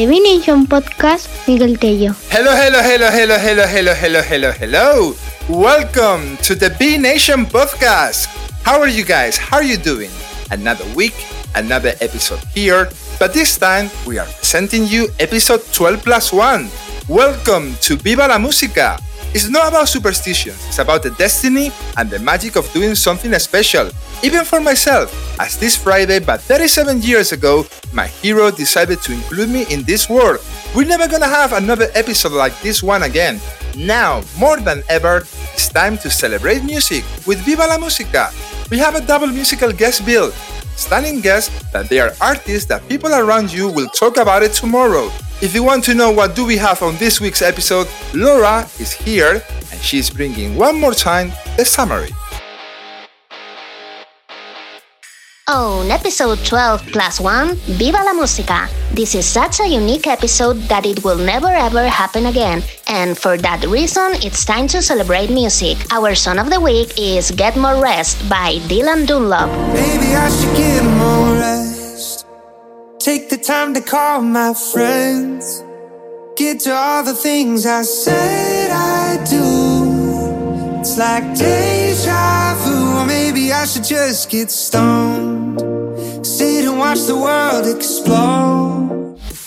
The Be Nation Podcast, Miguel Tello. Hello, hello, hello, hello, hello, hello, hello, hello, hello. Welcome to the Be Nation Podcast. How are you guys? How are you doing? Another week, another episode here, but this time we are presenting you episode 12 plus 1. Welcome to Viva la Música. It's not about superstitions, it's about the destiny and the magic of doing something special. Even for myself, as this Friday, but 37 years ago, my hero decided to include me in this world. We're never gonna have another episode like this one again. Now, more than ever, it's time to celebrate music with Viva la Música. We have a double musical guest bill. Stunning guests that they are artists that people around you will talk about it tomorrow. If you want to know what do we have on this week's episode, Laura is here and she's bringing one more time the summary. Oh, On episode 12 plus 1, Viva la Música. This is such a unique episode that it will never ever happen again, and for that reason, it's time to celebrate music. Our song of the week is Get More Rest by Dylan Dunlap. Maybe I should get more rest. Take the time to call my friends. Get to all the things I said I do. It's like deja vu, or maybe I should just get stoned. Watch the world explode.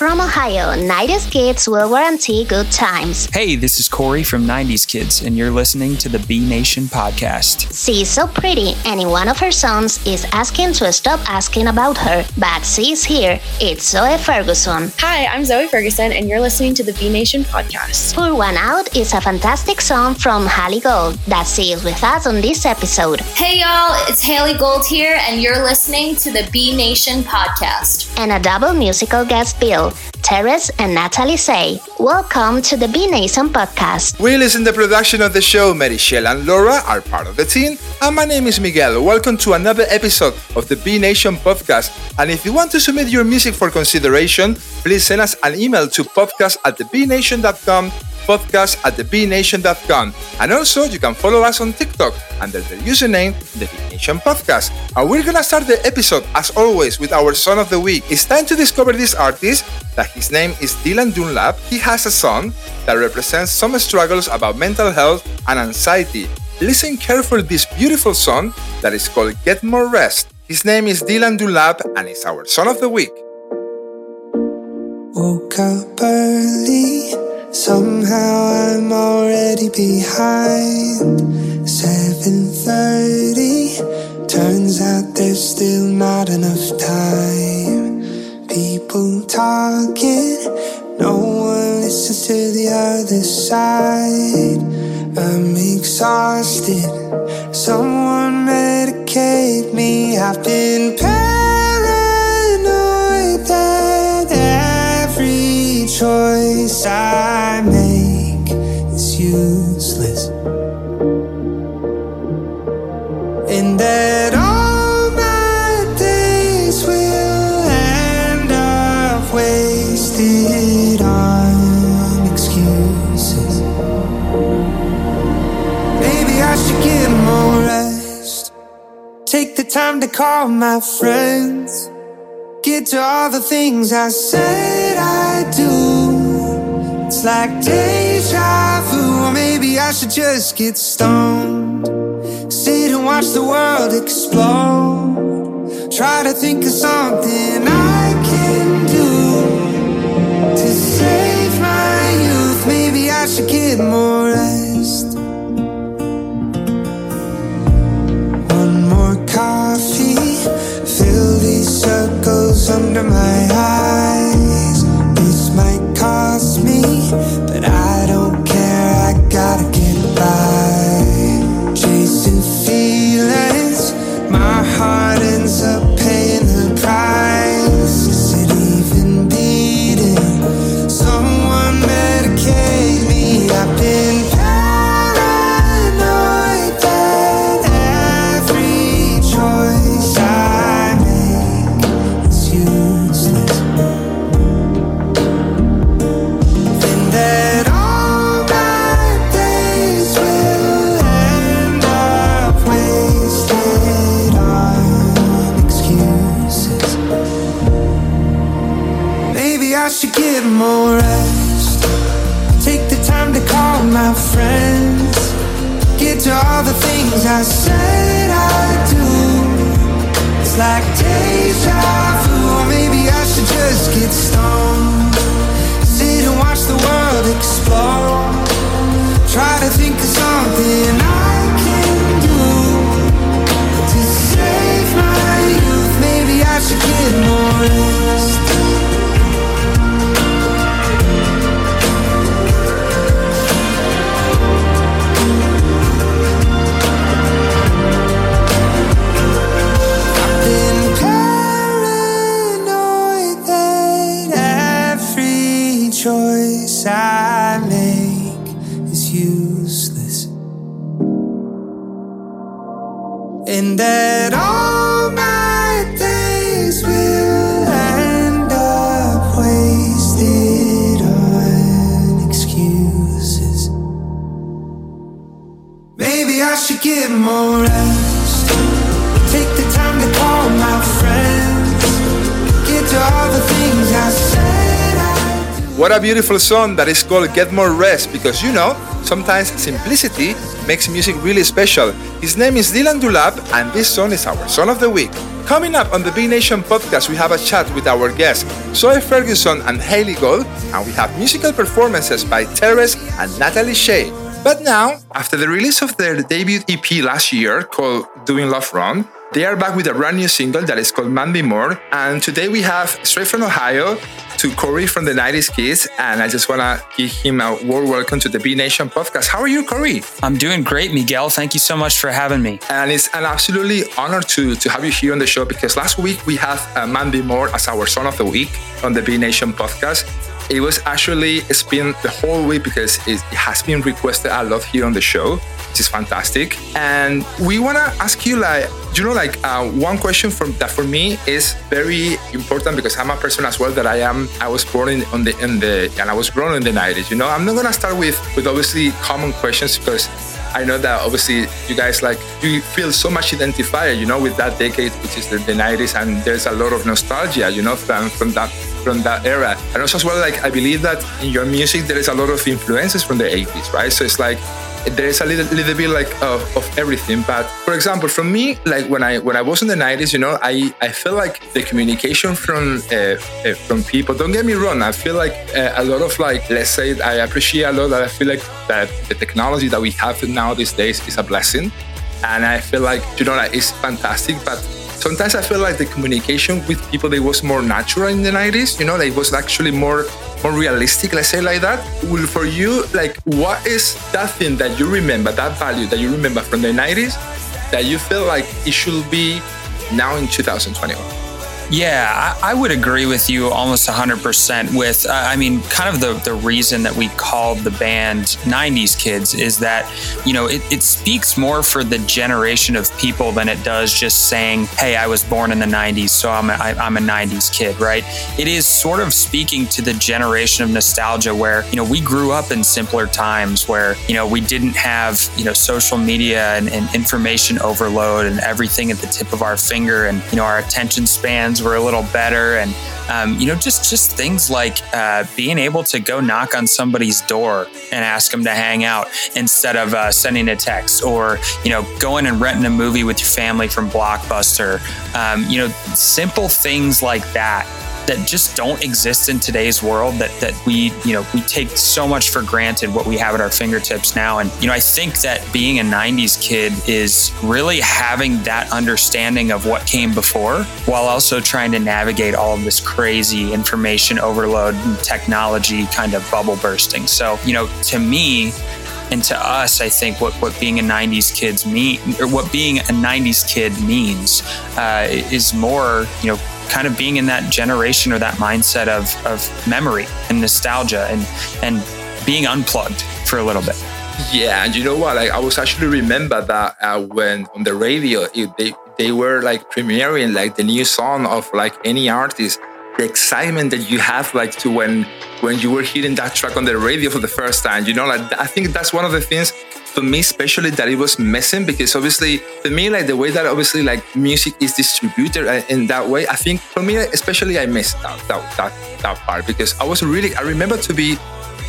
From Ohio, 90s kids will guarantee good times. Hey, this is Corey from 90s Kids, and you're listening to the Be Nation podcast. She's so pretty, and in one of her songs is asking to stop asking about her, but she's here. It's Zoe Ferguson. Hi, I'm Zoe Ferguson, and you're listening to the Be Nation podcast. Pour One Out is a fantastic song from Haley Gold that she is with us on this episode. Hey y'all, it's Haley Gold here, and you're listening to the Be Nation podcast. And a double musical guest bill. Terez and Natalie Shay, Welcome to the Be Nation podcast. We listen the production of the show. Mary Shell and Laura are part of the team, and my name is Miguel. Welcome to another episode of the Be Nation podcast. And if you want to submit your music for consideration, please send us an email to podcast at thebenation.com podcast at thebenation.com. And also, you can follow us on TikTok under the username The Nation Podcast. And we're gonna start the episode, as always, with our song of the week. It's time to discover this artist, that his name is Dylan Dunlap. He has a song that represents some struggles about mental health and anxiety. Listen carefully this beautiful song that is called Get More Rest. His name is Dylan Dunlap, and it's our song of the week. Woke up early, somehow I'm already behind. 7:30, turns out there's still not enough time. People talking, no one listens to the other side. I'm exhausted, someone medicate me. I've been paranoid choice I make is useless. And that all my days will end up wasted on excuses. Maybe I should get more rest. Take the time to call my friends. Get to all the things I do. Like deja vu, or maybe I should just get stoned. Sit and watch the world explode. Try to think of something I can do to save my youth. Maybe I should get more rest. One more coffee, fill these circles under my eyes. Beautiful song that is called Get More Rest because you know, sometimes simplicity makes music really special. His name is Dylan Dunlap and this song is our Song of the Week. Coming up on the Be Nation podcast, we have a chat with our guests, Zoe Ferguson and Haley Gold, and we have musical performances by Terez and Natalie Shay. But now, after the release of their debut EP last year called Doing Love Wrong, they are back with a brand new single that is called Mandy Be More. And today we have straight from Ohio to Corey from the 90s Kids. And I just want to give him a warm welcome to the Be Nation podcast. How are you, Corey? I'm doing great, Miguel. Thank you so much for having me. And it's an absolutely honor to, to have you here on the show because last week we have uh, Man Be More as our Song of the Week on the Be Nation podcast. It was actually, it's been the whole week because it, it has been requested a lot here on the show, which is fantastic. And we want to ask you, like, you know, like uh, one question from that for me is very important because I'm a person as well that I am. I was born in on the in the and I was grown in the 90s. You know, I'm not gonna start with with obviously common questions because I know that obviously you guys like you feel so much identified, you know, with that decade, which is the, the 90s, and there's a lot of nostalgia, you know, from from that from that era. And also as well, like I believe that in your music there is a lot of influences from the 80s, right? So it's like there is a little, little bit like of, of everything. But for example, from me, like when I when I was in the 90s, you know, I I feel like the communication from uh, uh, from people. Don't get me wrong. I feel like uh, a lot of like let's say I appreciate a lot. That I feel like that the technology that we have now these days is a blessing, and I feel like you know like it's fantastic, but. Sometimes I feel like the communication with people they was more natural in the 90s, you know, like was actually more more realistic, let's say like that. For you, like what is that thing that you remember, that value that you remember from the 90s that you feel like it should be now in 2021? Yeah, I, I would agree with you almost 100% with, uh, I mean, kind of the, the reason that we called the band 90s Kids is that, you know, it, it speaks more for the generation of people than it does just saying, hey, I was born in the 90s, so I'm a, I, I'm a 90s kid, right? It is sort of speaking to the generation of nostalgia where, you know, we grew up in simpler times where, you know, we didn't have, you know, social media and, and information overload and everything at the tip of our finger and, you know, our attention spans were a little better. And um, you know just just things like uh, being able to go knock on somebody's door and ask them to hang out instead of uh, sending a text or you know going and renting a movie with your family from blockbuster. Um, you know simple things like that that just don't exist in today's world that that we you know we take so much for granted what we have at our fingertips now. And you know I think that being a 90s kid is really having that understanding of what came before while also trying to navigate all of this crazy information overload and technology kind of bubble bursting. So you know to me and to us, I think what, what being a 90s kids mean, or what being a 90s kid means, uh, is more, you know, kind of being in that generation or that mindset of, of memory and nostalgia and, and being unplugged for a little bit. Yeah, and you know what? Like I was actually remember that uh, when on the radio it, they they were like premiering like the new song of like any artist. The excitement that you have like to when when you were hearing that track on the radio for the first time, you know, like I think that's one of the things for me especially that it was missing because obviously for me like the way that obviously like music is distributed uh, in that way i think for me especially i missed that that that, that part because i was really i remember to be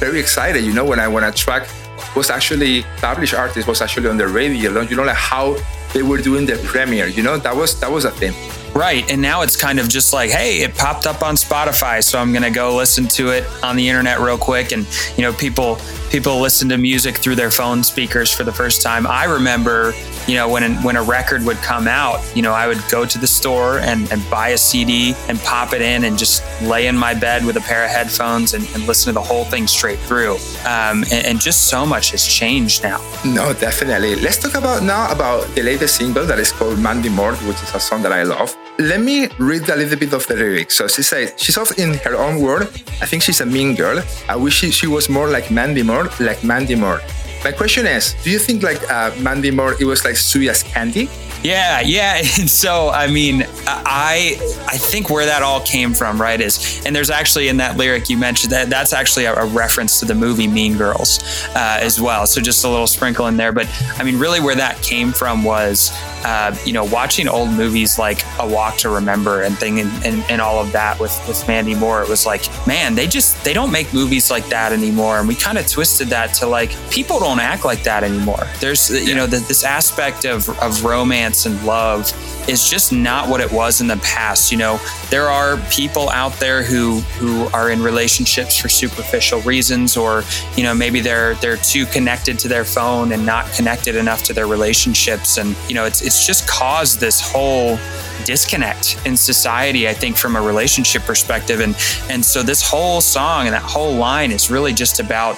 very excited you know when i when a track was actually published artist was actually on the radio you know like how they were doing the premiere you know that was that was a thing Right. And now it's kind of just like, hey, it popped up on Spotify, so I'm going to go listen to it on the internet real quick. And, you know, people people listen to music through their phone speakers for the first time. I remember, you know, when when a record would come out, you know, I would go to the store and, and buy a CD and pop it in and just lay in my bed with a pair of headphones and, and listen to the whole thing straight through. Um, and, and just so much has changed now. No, definitely. Let's talk about now about the latest single that is called Mandy Moore, which is a song that I love. Let me read a little bit of the lyrics. So she says, she's off in her own world. I think she's a mean girl. I wish she, she was more like Mandy Moore, like Mandy Moore. My question is, do you think like uh, Mandy Moore, it was like sweet as candy? Yeah, yeah. And so, I mean, I I think where that all came from, right, is, and there's actually in that lyric you mentioned that that's actually a, a reference to the movie Mean Girls uh, as well. So just a little sprinkle in there. But I mean, really, where that came from was, uh, you know, watching old movies like A Walk to Remember and thing and, and, and all of that with with Mandy Moore. It was like, man, they just they don't make movies like that anymore, and we kind of twisted that to like people don't act like that anymore. There's you know the, this aspect of of romance romance and love is just not what it was in the past. You know, there are people out there who who are in relationships for superficial reasons, or you know, maybe they're they're too connected to their phone and not connected enough to their relationships, and you know, it's it's just caused this whole disconnect in society i think from a relationship perspective and and so this whole song and that whole line is really just about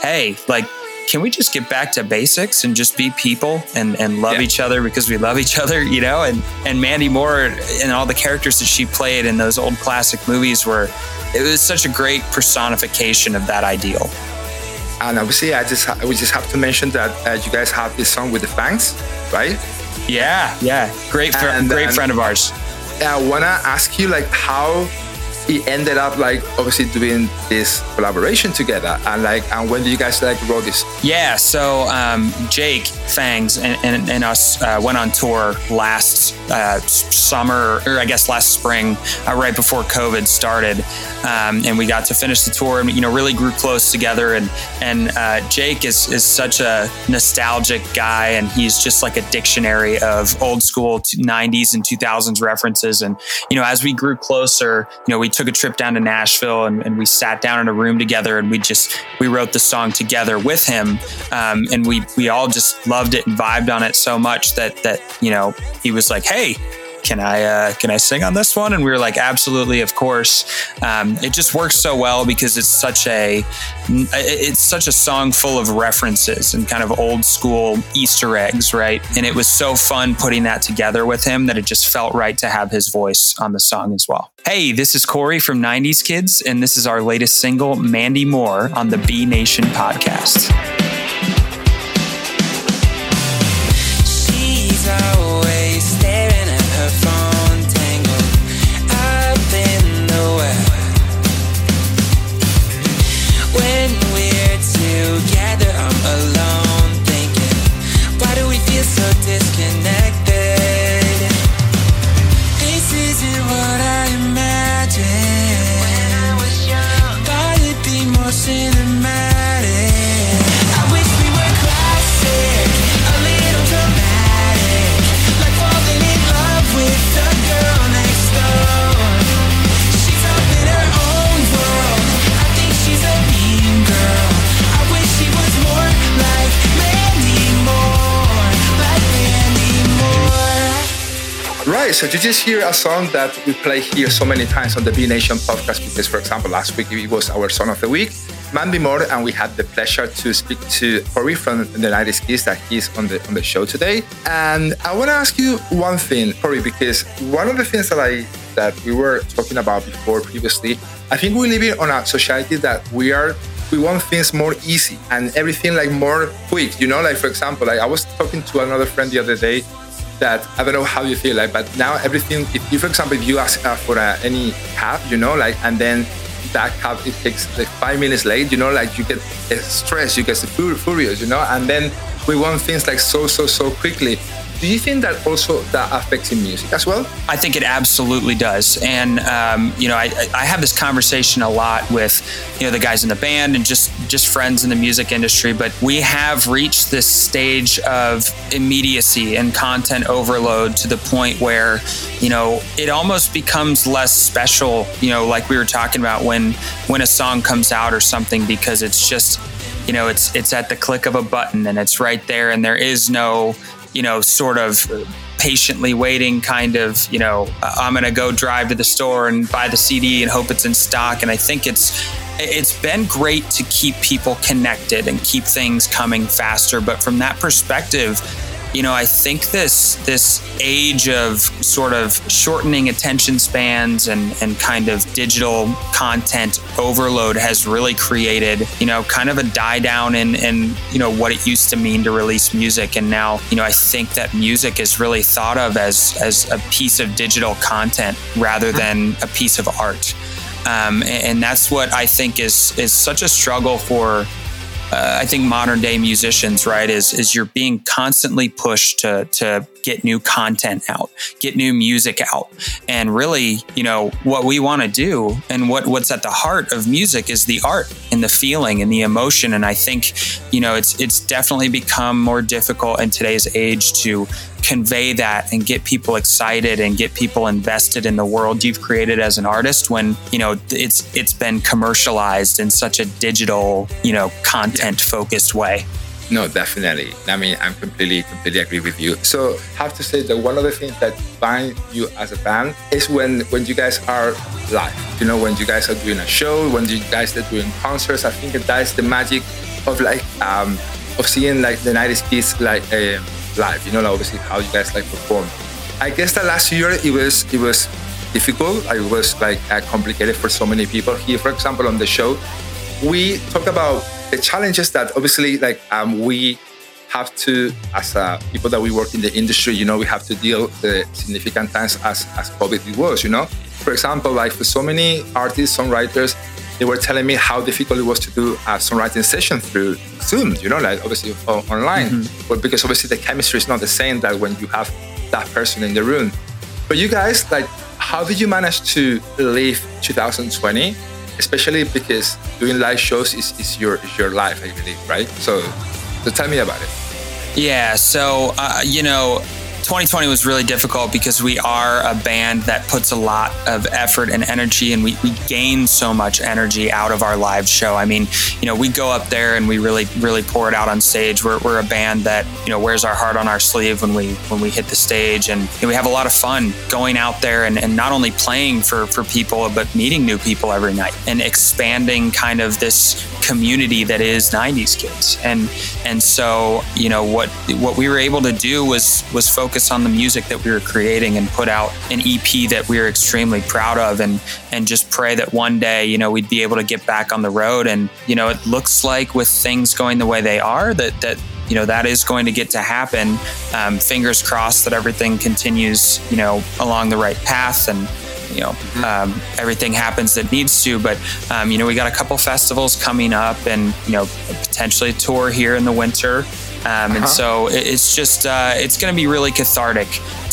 hey like can we just get back to basics and just be people and, and love yeah. each other because we love each other, you know? And, and Mandy Moore and all the characters that she played in those old classic movies were, it was such a great personification of that ideal. And obviously, I just we just have to mention that uh, you guys have this song with the Fangs, right? Yeah, yeah, great, fr- and, great friend of ours. I wanna ask you, like, how he ended up like obviously doing this collaboration together. And like and when do you guys like wrote this? Yeah so um, jake fangs and, and, and us uh, went on tour last uh, summer or i guess last spring uh, right before covid started. Um, and we got to finish the tour and you know really grew close together. And and uh, jake is is such a nostalgic guy and he's just like a dictionary of old school 90s and 2000s references. And you know as we grew closer you know we took a trip down to Nashville and, and, we sat down in a room together and we just we wrote the song together with him. Um, and we we all just loved it and vibed on it so much that that you know he was like hey can I uh, can I sing on this one? And we were like, absolutely, of course. Um, it just works so well because it's such a it's such a song full of references and kind of old school Easter eggs, right? And it was so fun putting that together with him that it just felt right to have his voice on the song as well. Hey, this is Corey from 90s Kids, and this is our latest single, Mandy Moore, on the Be Nation podcast. So you just hear a song that we play here so many times on the Be Nation podcast because, for example, last week it was our song of the week, Mandy Moore, and we had the pleasure to speak to Corey from the 90s Kids that he's on the on the show today. And I want to ask you one thing, Corey, because one of the things that I that we were talking about before previously, I think we live in on a society that we are we want things more easy and everything like more quick. You know, like for example, like I was talking to another friend the other day that I don't know how you feel like, but now everything. If you, for example, if you ask uh, for uh, any cab, you know, like, and then that cab it takes like five minutes late, you know, like you get stressed, you get furious, you know, and then we want things like so so so quickly do you think that also that affects in music as well? I think it absolutely does, and um, you know, I, I have this conversation a lot with you know the guys in the band and just just friends in the music industry. But we have reached this stage of immediacy and content overload to the point where you know it almost becomes less special. You know, like we were talking about when when a song comes out or something because it's just you know it's it's at the click of a button and it's right there and there is no you know, sort of patiently waiting kind of, you know, uh, I'm going to go drive to the store and buy the CD and hope it's in stock. And I think it's, it's been great to keep people connected and keep things coming faster. But from that perspective, you know, I think this this age of sort of shortening attention spans and and kind of digital content overload has really created, you know, kind of a die down in in you know what it used to mean to release music. And now, you know, I think that music is really thought of as as a piece of digital content rather than a piece of art. Um, and, and that's what I think is is such a struggle for uh, I think modern day musicians, right, is is you're being constantly pushed to to get new content out, get new music out, and really, you know, what we want to do and what what's at the heart of music is the art and the feeling and the emotion. And I think, you know, it's it's definitely become more difficult in today's age to convey that and get people excited and get people invested in the world you've created as an artist when you know it's it's been commercialized in such a digital you know content focused way no definitely i mean i'm completely completely agree with you so have to say that one of the things that bind you as a band is when when you guys are live you know when you guys are doing a show when you guys are doing concerts i think that is the magic of like um of seeing like the 90s kids like uh, live. You know, like obviously how you guys like perform. I guess that last year it was it was difficult. It was like uh, complicated for so many people. Here, for example, on the show, we talk about the challenges that obviously like um, we have to, as uh, people that we work in the industry, you know, we have to deal the significant times as as COVID was. You know, for example, like for so many artists, songwriters, they were telling me how difficult it was to do a songwriting session through Zoom, you know, like obviously online. Mm-hmm. But because obviously the chemistry is not the same that when you have that person in the room. But you guys, like, how did you manage to leave 2020? Especially because doing live shows is, is your is your life, I believe, right? So, so tell me about it. Yeah. So, uh, you know, 2020 was really difficult because we are a band that puts a lot of effort and energy and we, we gain so much energy out of our live show. I mean, you know, we go up there and we really, really pour it out on stage. We're, we're a band that, you know, wears our heart on our sleeve when we when we hit the stage and, we have a lot of fun going out there and, and not only playing for, for people, but meeting new people every night and expanding kind of this community that is 90s kids. And and so, you know, what what we were able to do was was focus on the music that we were creating and put out an EP that we were extremely proud of and and just pray that one day, you know, we'd be able to get back on the road and you know, it looks like with things going the way they are that that you know that is going to get to happen. Um, fingers crossed that everything continues, you know, along the right path and you know um, everything happens that needs to but um, you know we got a couple festivals coming up and you know potentially a tour here in the winter um, uh-huh. And so it's just uh, it's going to be really cathartic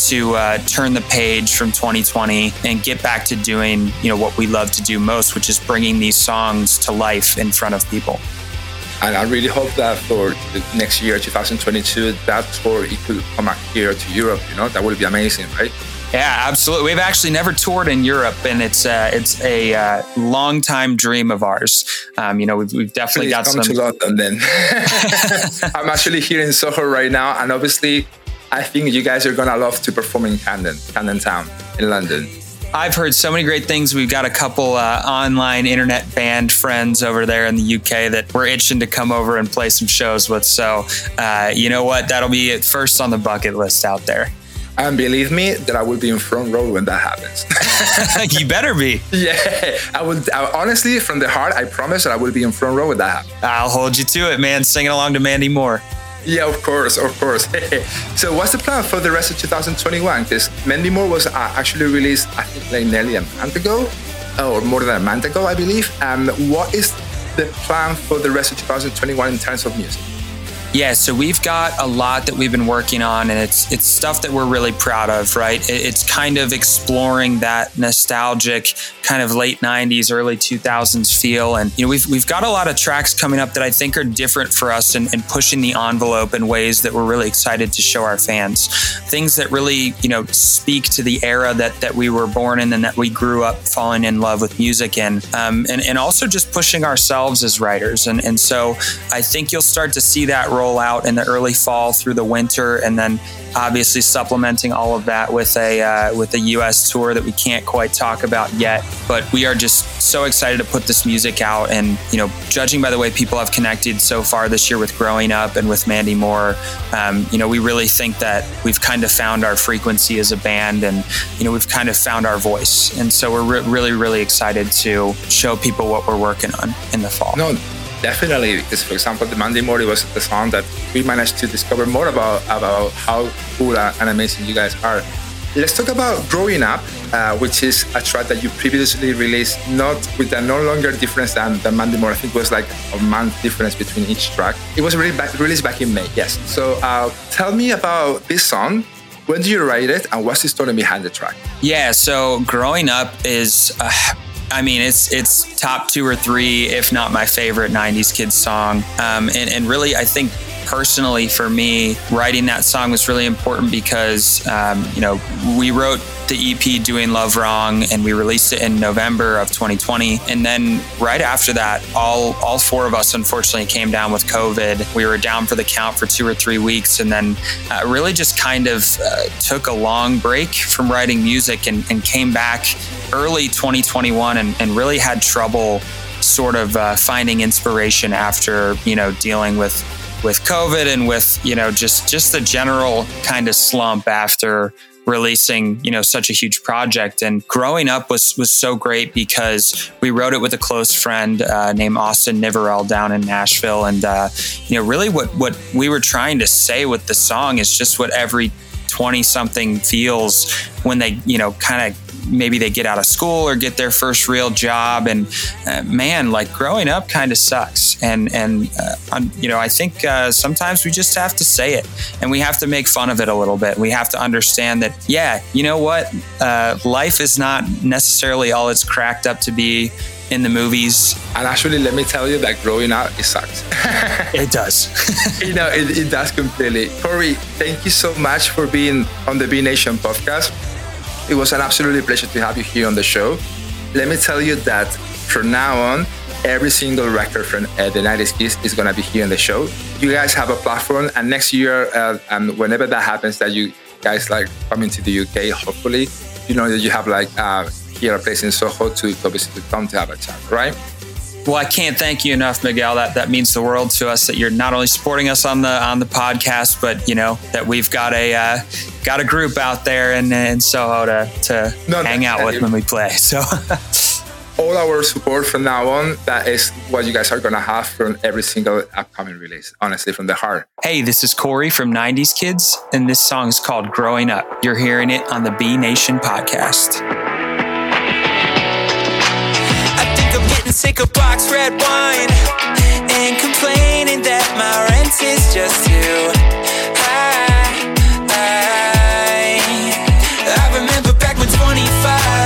to uh, turn the page from 2020 and get back to doing you know what we love to do most, which is bringing these songs to life in front of people. And I really hope that for the next year, 2022, that tour it could come back here to Europe. You know, that would be amazing, right? Yeah, absolutely. We've actually never toured in Europe, and it's uh, it's a uh, long time dream of ours. Um, you know, we've, we've definitely Please got come some. to London then. I'm actually here in Soho right now, and obviously, I think you guys are gonna love to perform in Camden, Camden Town, in London. I've heard so many great things. We've got a couple uh, online internet band friends over there in the UK that we're itching to come over and play some shows with. So, uh, you know what? That'll be first on the bucket list out there. And believe me, that I will be in front row when that happens. you better be. Yeah, I will. I, honestly, from the heart, I promise that I will be in front row when that happens. I'll hold you to it, man. Singing along to Mandy Moore. Yeah, of course, of course. so, what's the plan for the rest of 2021? Because Mandy Moore was uh, actually released, I think, like nearly a month ago, or more than a month ago, I believe. Um, what is the plan for the rest of 2021 in terms of music? Yeah, so we've got a lot that we've been working on, and it's it's stuff that we're really proud of, right? It's kind of exploring that nostalgic kind of late '90s, early 2000s feel, and you know we've we've got a lot of tracks coming up that I think are different for us and, pushing the envelope in ways that we're really excited to show our fans. Things that really you know speak to the era that that we were born in and that we grew up falling in love with music in, um, and and also just pushing ourselves as writers, and and so I think you'll start to see that roll out in the early fall through the winter, and then obviously supplementing all of that with a uh, with a U.S. tour that we can't quite talk about yet. But we are just so excited to put this music out, and you know, judging by the way people have connected so far this year with Growing Up and with Mandy Moore, um, you know, we really think that we've kind of found our frequency as a band, and you know, we've kind of found our voice, and so we're re- really really excited to show people what we're working on in the fall. No, Definitely, because for example, the Mandy Moore was the song that we managed to discover more about about how cool and amazing you guys are. Let's talk about Growing Up, uh, which is a track that you previously released, not with a no longer difference than, than Mandy Moore. I think it was like a month difference between each track. It was really back, released back in May, yes. So uh, tell me about this song. When did you write it, and what's the story behind the track? Yeah, so Growing Up is. Uh, I mean, it's it's top two or three, if not my favorite '90s kids song. Um, and, and really, I think personally for me, writing that song was really important because um, you know we wrote the EP "Doing Love Wrong" and we released it in November of 2020. And then right after that, all all four of us unfortunately came down with COVID. We were down for the count for two or three weeks, and then uh, really just kind of uh, took a long break from writing music and, and came back early 2021 and, and really had trouble sort of uh, finding inspiration after you know dealing with with COVID and with you know just just the general kind of slump after releasing you know such a huge project. And growing up was was so great because we wrote it with a close friend uh, named austin niverell down in nashville. And uh, you know really what what we were trying to say with the song is just what every 20 something feels when they you know kind of maybe they get out of school or get their first real job and uh, man like growing up kind of sucks and and uh, you know i think uh, sometimes we just have to say it and we have to make fun of it a little bit we have to understand that yeah you know what uh, life is not necessarily all it's cracked up to be in the movies. And actually, let me tell you that growing up, it sucks. it does. you know, it, it does completely. Corey, thank you so much for being on the Be Nation podcast. It was an absolutely pleasure to have you here on the show. Let me tell you that from now on, every single record from uh, the 90s Kids is going to be here on the show. You guys have a platform, and next year, uh, and whenever that happens, that you guys like coming to the UK, hopefully, you know that you have like uh, here a place in Soho to, to obviously come to have a chat, right? Well, I can't thank you enough, Miguel. That that means the world to us that you're not only supporting us on the on the podcast, but you know that we've got a uh, got a group out there in, in Soho to to no, hang out with when we play. So. all our support from now on, that is what you guys are going to have from every single upcoming release, honestly, from the heart. Hey, this is Corey from 90s Kids, and this song is called Growing Up. You're hearing it on the Be Nation podcast. Take a box red wine and complaining that my rent is just too high. I remember back when 25.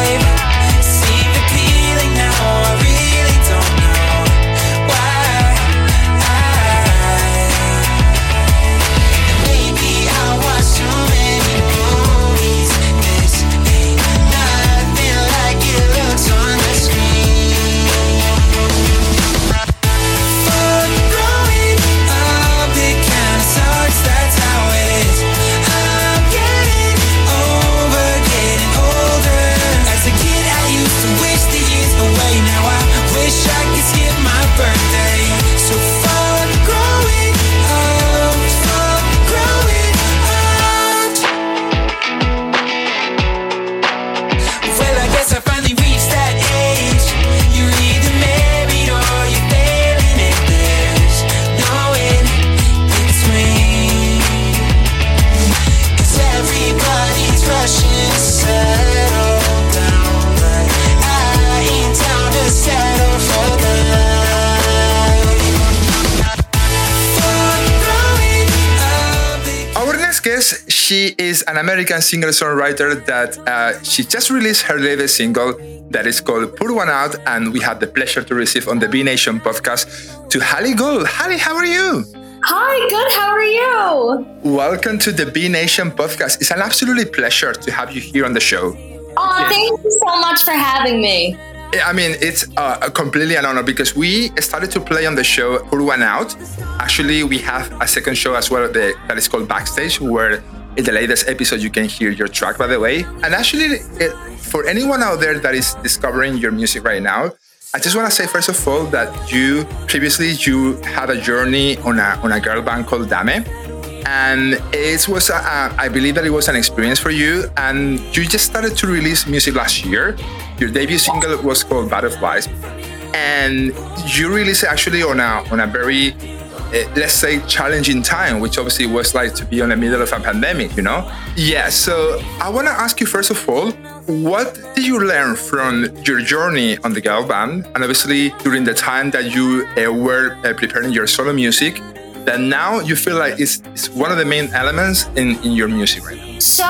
Is an American singer-songwriter that uh, she just released her latest single that is called Pour One Out, and we had the pleasure to receive on the Be Nation podcast to Haley Gold. Haley, how are you? Hi, good. How are you? Welcome to the Be Nation podcast. It's an absolutely pleasure to have you here on the show. Oh, thank you so much for having me. I mean, it's uh, completely an honor because we started to play on the show Pour One Out. Actually, we have a second show as well that is called Backstage, where in the latest episode you can hear your track, by the way. And actually, for anyone out there that is discovering your music right now, I just want to say first of all that you previously you had a journey on a on a girl band called Dame, and it was a, a, I believe that it was an experience for you, and you just started to release music last year. Your debut single was called Butterflies, and you released it actually on a on a very let's say challenging time which obviously was like to be on the middle of a pandemic you know? Yeah so i want to ask you first of all what did you learn from your journey on the girl band? And obviously during the time that you uh, were uh, preparing your solo music that now you feel like it's, it's one of the main elements in, in your music right now. So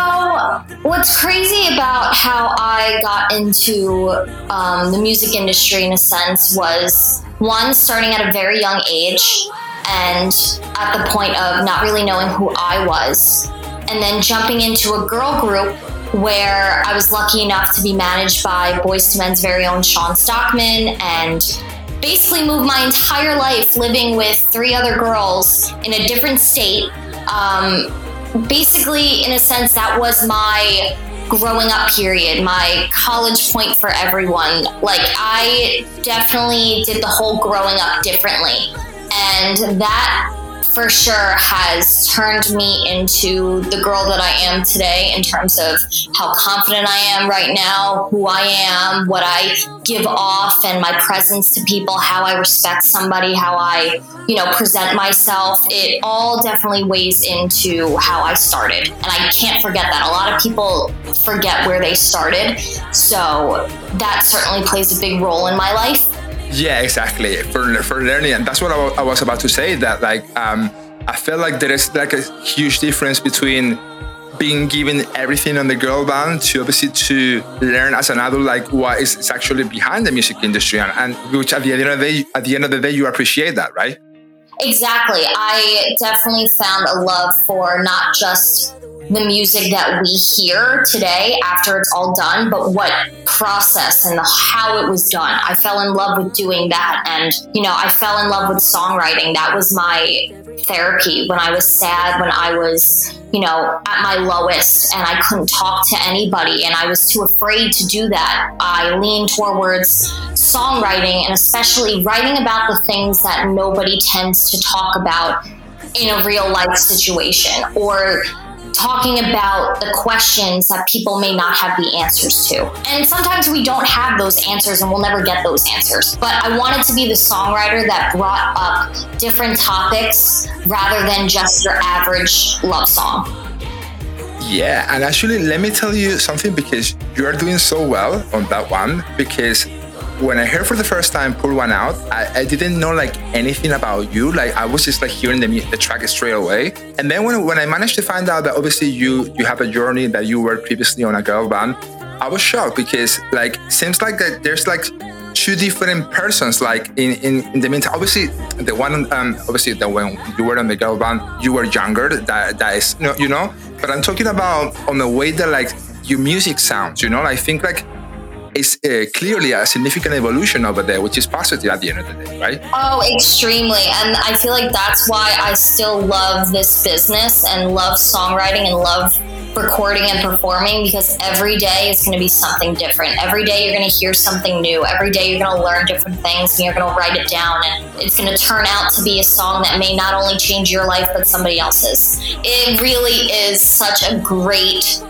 what's crazy about how i got into um, the music industry in a sense was one starting at a very young age and at the point of not really knowing who I was. And then jumping into a girl group where I was lucky enough to be managed by Boyz II Men's very own Shawn Stockman and basically moved my entire life living with three other girls in a different state. Um, basically, in a sense, that was my growing up period, my college point for everyone. Like, I definitely did the whole growing up differently. And that for sure has turned me into the girl that I am today in terms of how confident I am right now, who I am, what I give off, and my presence to people, how I respect somebody, how I, you know, present myself. It all definitely weighs into how I started. And I can't forget that. A lot of people forget where they started. So that certainly plays a big role in my life yeah, exactly. For for learning, and that's what I, was about to say. That like um, I felt like there is like a huge difference between being given everything on the girl band to obviously to learn as an adult like what is, is actually behind the music industry and, and which at the end of the day at the end of the day you appreciate that right exactly i definitely found a love for not just the music that we hear today after it's all done, but what process and the, how it was done. I fell in love with doing that. And, you know, I fell in love with songwriting. That was my therapy when I was sad, when I was, you know, at my lowest and I couldn't talk to anybody and I was too afraid to do that. I leaned towards songwriting and especially writing about the things that nobody tends to talk about in a real life situation or talking about the questions that people may not have the answers to. And sometimes we don't have those answers and we'll never get those answers. But I wanted to be the songwriter that brought up different topics rather than just your average love song. Yeah, and actually, let me tell you something because you are doing so well on that one. Because when I heard for the first time "Pour One Out," I, I, didn't know like anything about you. Like I was just like hearing the, the track straight away. And then when, when I managed to find out that obviously you you have a journey that you were previously on a girl band, I was shocked because like seems like that there's like two different persons like in, in, in the meantime obviously the one um obviously that when you were on the girl band you were younger that that is you know but i'm talking about on the way that like your music sounds you know i think like is uh, clearly a significant evolution over there, which is positive at the end of the day, right? Oh, extremely. And I feel like that's why I still love this business and love songwriting and love recording and performing because every day is going to be something different. Every day you're going to hear something new. Every day you're going to learn different things and you're going to write it down and it's going to turn out to be a song that may not only change your life but somebody else's. It really is such a great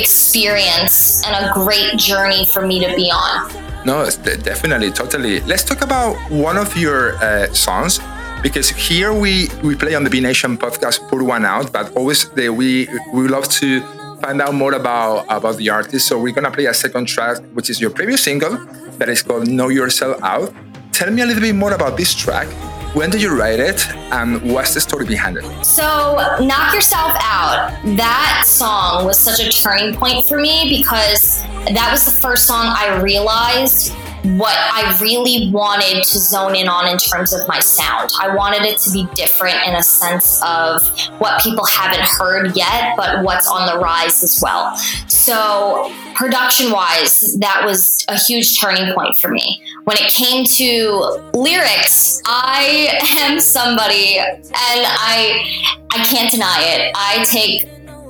experience and a great journey for me to be on. No, definitely, totally. Let's talk about one of your uh, songs because here we we play on the Be Nation podcast, Pour One Out, but always the, we we love to find out more about about the artist. So we're gonna play a second track, which is your previous single that is called Know Yourself Out. Tell me a little bit more about this track. When did you write it? And what's the story behind it? So, Knock Yourself Out, that song was such a turning point for me because that was the first song I realized what I really wanted to zone in on in terms of my sound. I wanted it to be different in a sense of what people haven't heard yet, but what's on the rise as well. So, production wise, that was a huge turning point for me. When it came to lyrics, I am somebody, and I, I can't deny it. I take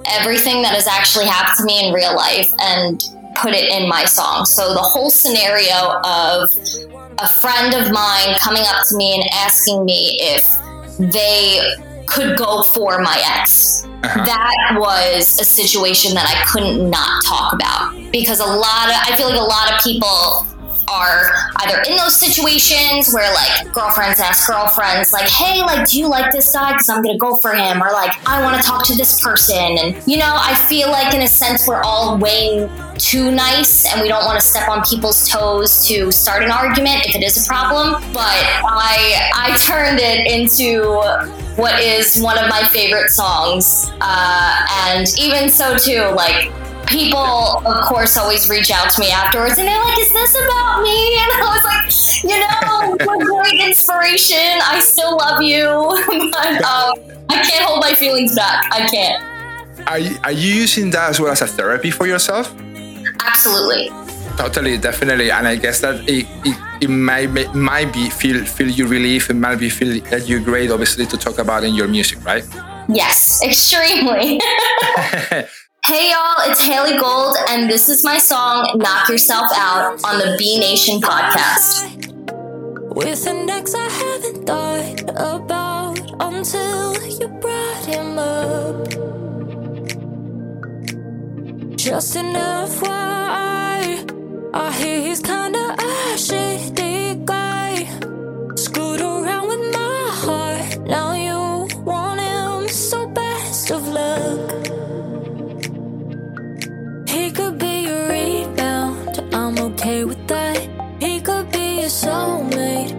everything that has actually happened to me in real life and put it in my song. So the whole scenario of a friend of mine coming up to me and asking me if they could go for my ex. Uh-huh. That was a situation that I couldn't not talk about because a lot of I feel like a lot of people are either in those situations where like girlfriends ask girlfriends like hey like do you like this guy? Because i'm gonna go for him or like i want to talk to this person and you know i feel like in a sense we're all weighing too nice and we don't want to step on people's toes to start an argument if it is a problem but i i turned it into what is one of my favorite songs uh, and even so too like people, of course, always reach out to me afterwards and they're like, Is this about me? And I was like, You know, you're great inspiration. I still love you. but um, I can't hold my feelings back. I can't. Are you, are you using that as well as a therapy for yourself? Absolutely. Totally, definitely, and I guess that it, it, it might might be feel feel you relief. It might be feel that you're great, obviously, to talk about in your music, right? Yes, extremely. Hey y'all, it's Haley Gold, and this is my song Knock Yourself Out on the Be Nation podcast. With an ex I haven't thought about until you brought him up. Just enough why I hear he's kinda a shitty guy. Screwed around with my heart, now you okay with that. He could be a soulmate,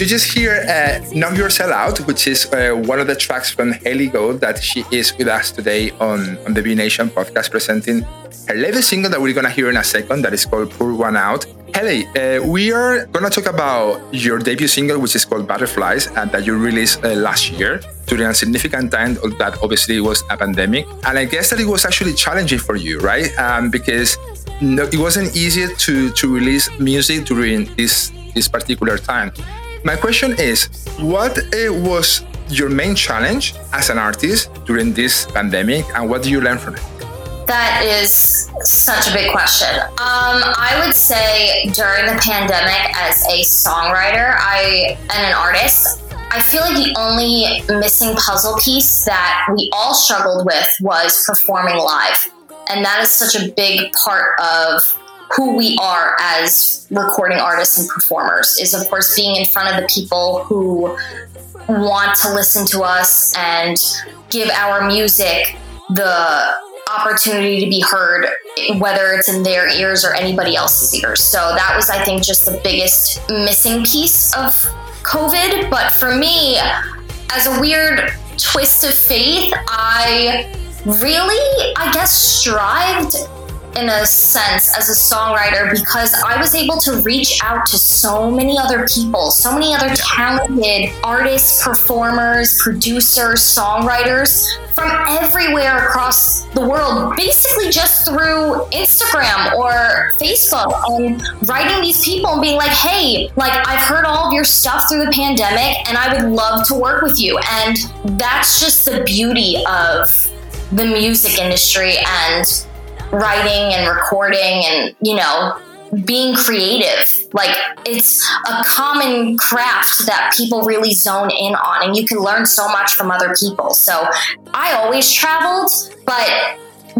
you just hear uh, Knock Yourself Out, which is uh, one of the tracks from Haley Gold that she is with us today on, on the Be Nation podcast presenting her latest single that we're going to hear in a second that is called Pour One Out. Haley, uh, we are going to talk about your debut single, which is called Butterflies, and that you released uh, last year during a significant time that obviously was a pandemic. And I guess that it was actually challenging for you, right? Um, because no, it wasn't easy to, to release music during this this particular time. My question is, what uh, was your main challenge as an artist during this pandemic, and what do you learn from it? That is such a big question. Um, I would say during the pandemic, as a songwriter, I and an artist, I feel like the only missing puzzle piece that we all struggled with was performing live, and that is such a big part of who we are as recording artists and performers. Is of course being in front of the people who want to listen to us and give our music the opportunity to be heard, whether it's in their ears or anybody else's ears. So that was, I think, just the biggest missing piece of COVID. But for me, as a weird twist of faith, I really, I guess, strived in a sense as a songwriter because I was able to reach out to so many other people, so many other talented artists, performers, producers, songwriters from everywhere across the world, basically just through Instagram or Facebook and writing these people and being like, hey, like I've heard all of your stuff through the pandemic and I would love to work with you. And that's just the beauty of the music industry and writing and recording and, you know, being creative. Like it's a common craft that people really zone in on, and you can learn so much from other people. So I always traveled, but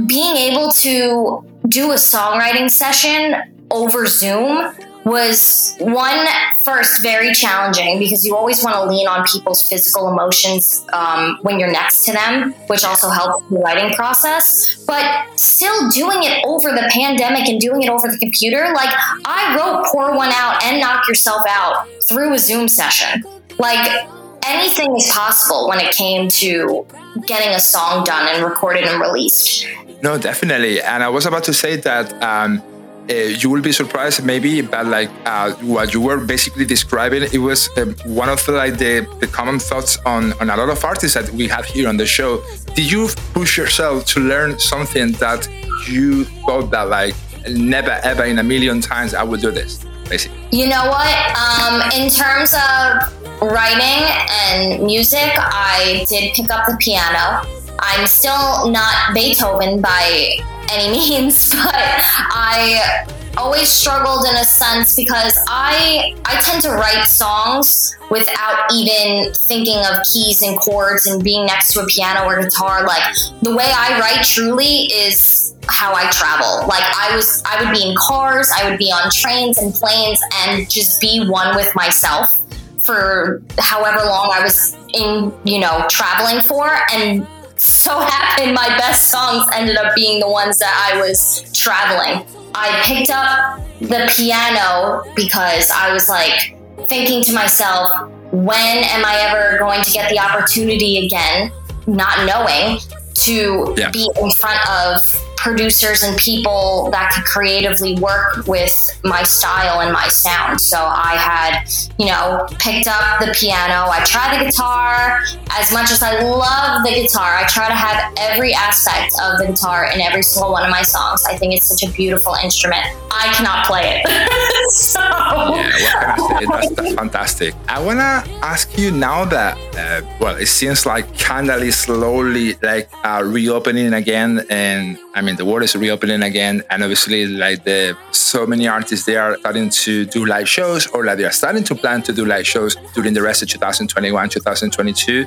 being able to do a songwriting session over Zoom was one first very challenging because you always want to lean on people's physical emotions um, when you're next to them, which also helps the writing process. But still doing it over the pandemic and doing it over the computer, like I wrote "Pour One Out" and "Knock Yourself Out" through a Zoom session. Like anything is possible when it came to getting a song done and recorded and released. No, definitely. And I was about to say that. Um, you will be surprised maybe but like uh, what you were basically describing it was uh, one of the, like the, the common thoughts on, on a lot of artists that we have here on the show. Did you push yourself to learn something that you thought that like never ever in a million times i would do this basically? You know what? Um, in terms of writing and music i did pick up the piano. I'm still not beethoven by any means, but I always struggled in a sense because I I tend to write songs without even thinking of keys and chords and being next to a piano or guitar. Like the way I write truly is how I travel. Like I was I would be in cars, I would be on trains and planes and just be one with myself for however long I was in, you know, traveling for and so happened my best songs ended up being the ones that I was traveling. I picked up the piano because I was like thinking to myself, when am I ever going to get the opportunity again, not knowing to yeah. be in front of producers and people that could creatively work with my style and my sound. So I had, you know, picked up the piano. I tried the guitar. As much as I love the guitar, I try to have every aspect of the guitar in every single one of my songs. I think it's such a beautiful instrument. I cannot play it. so. Yeah, what can I say? That's, that's fantastic. I want to ask you now that, uh, well, it seems like Canada is slowly like uh, reopening again. And I mean, the world is reopening again, and obviously, like the so many artists, they are starting to do live shows, or like they are starting to plan to do live shows during the rest of 2021, 2022.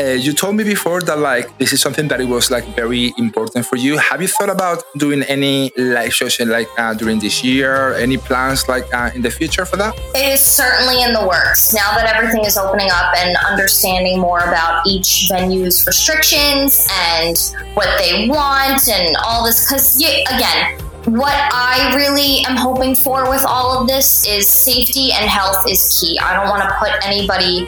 Uh, you told me before that like this is something that it was like very important for you. Have you thought about doing any live shows in, like uh, during this year? Any plans like uh, in the future for that? It is certainly in the works now that everything is opening up and understanding more about each venue's restrictions and what they want and all this. Because again, what I really am hoping for with all of this is safety and health is key. I don't want to put anybody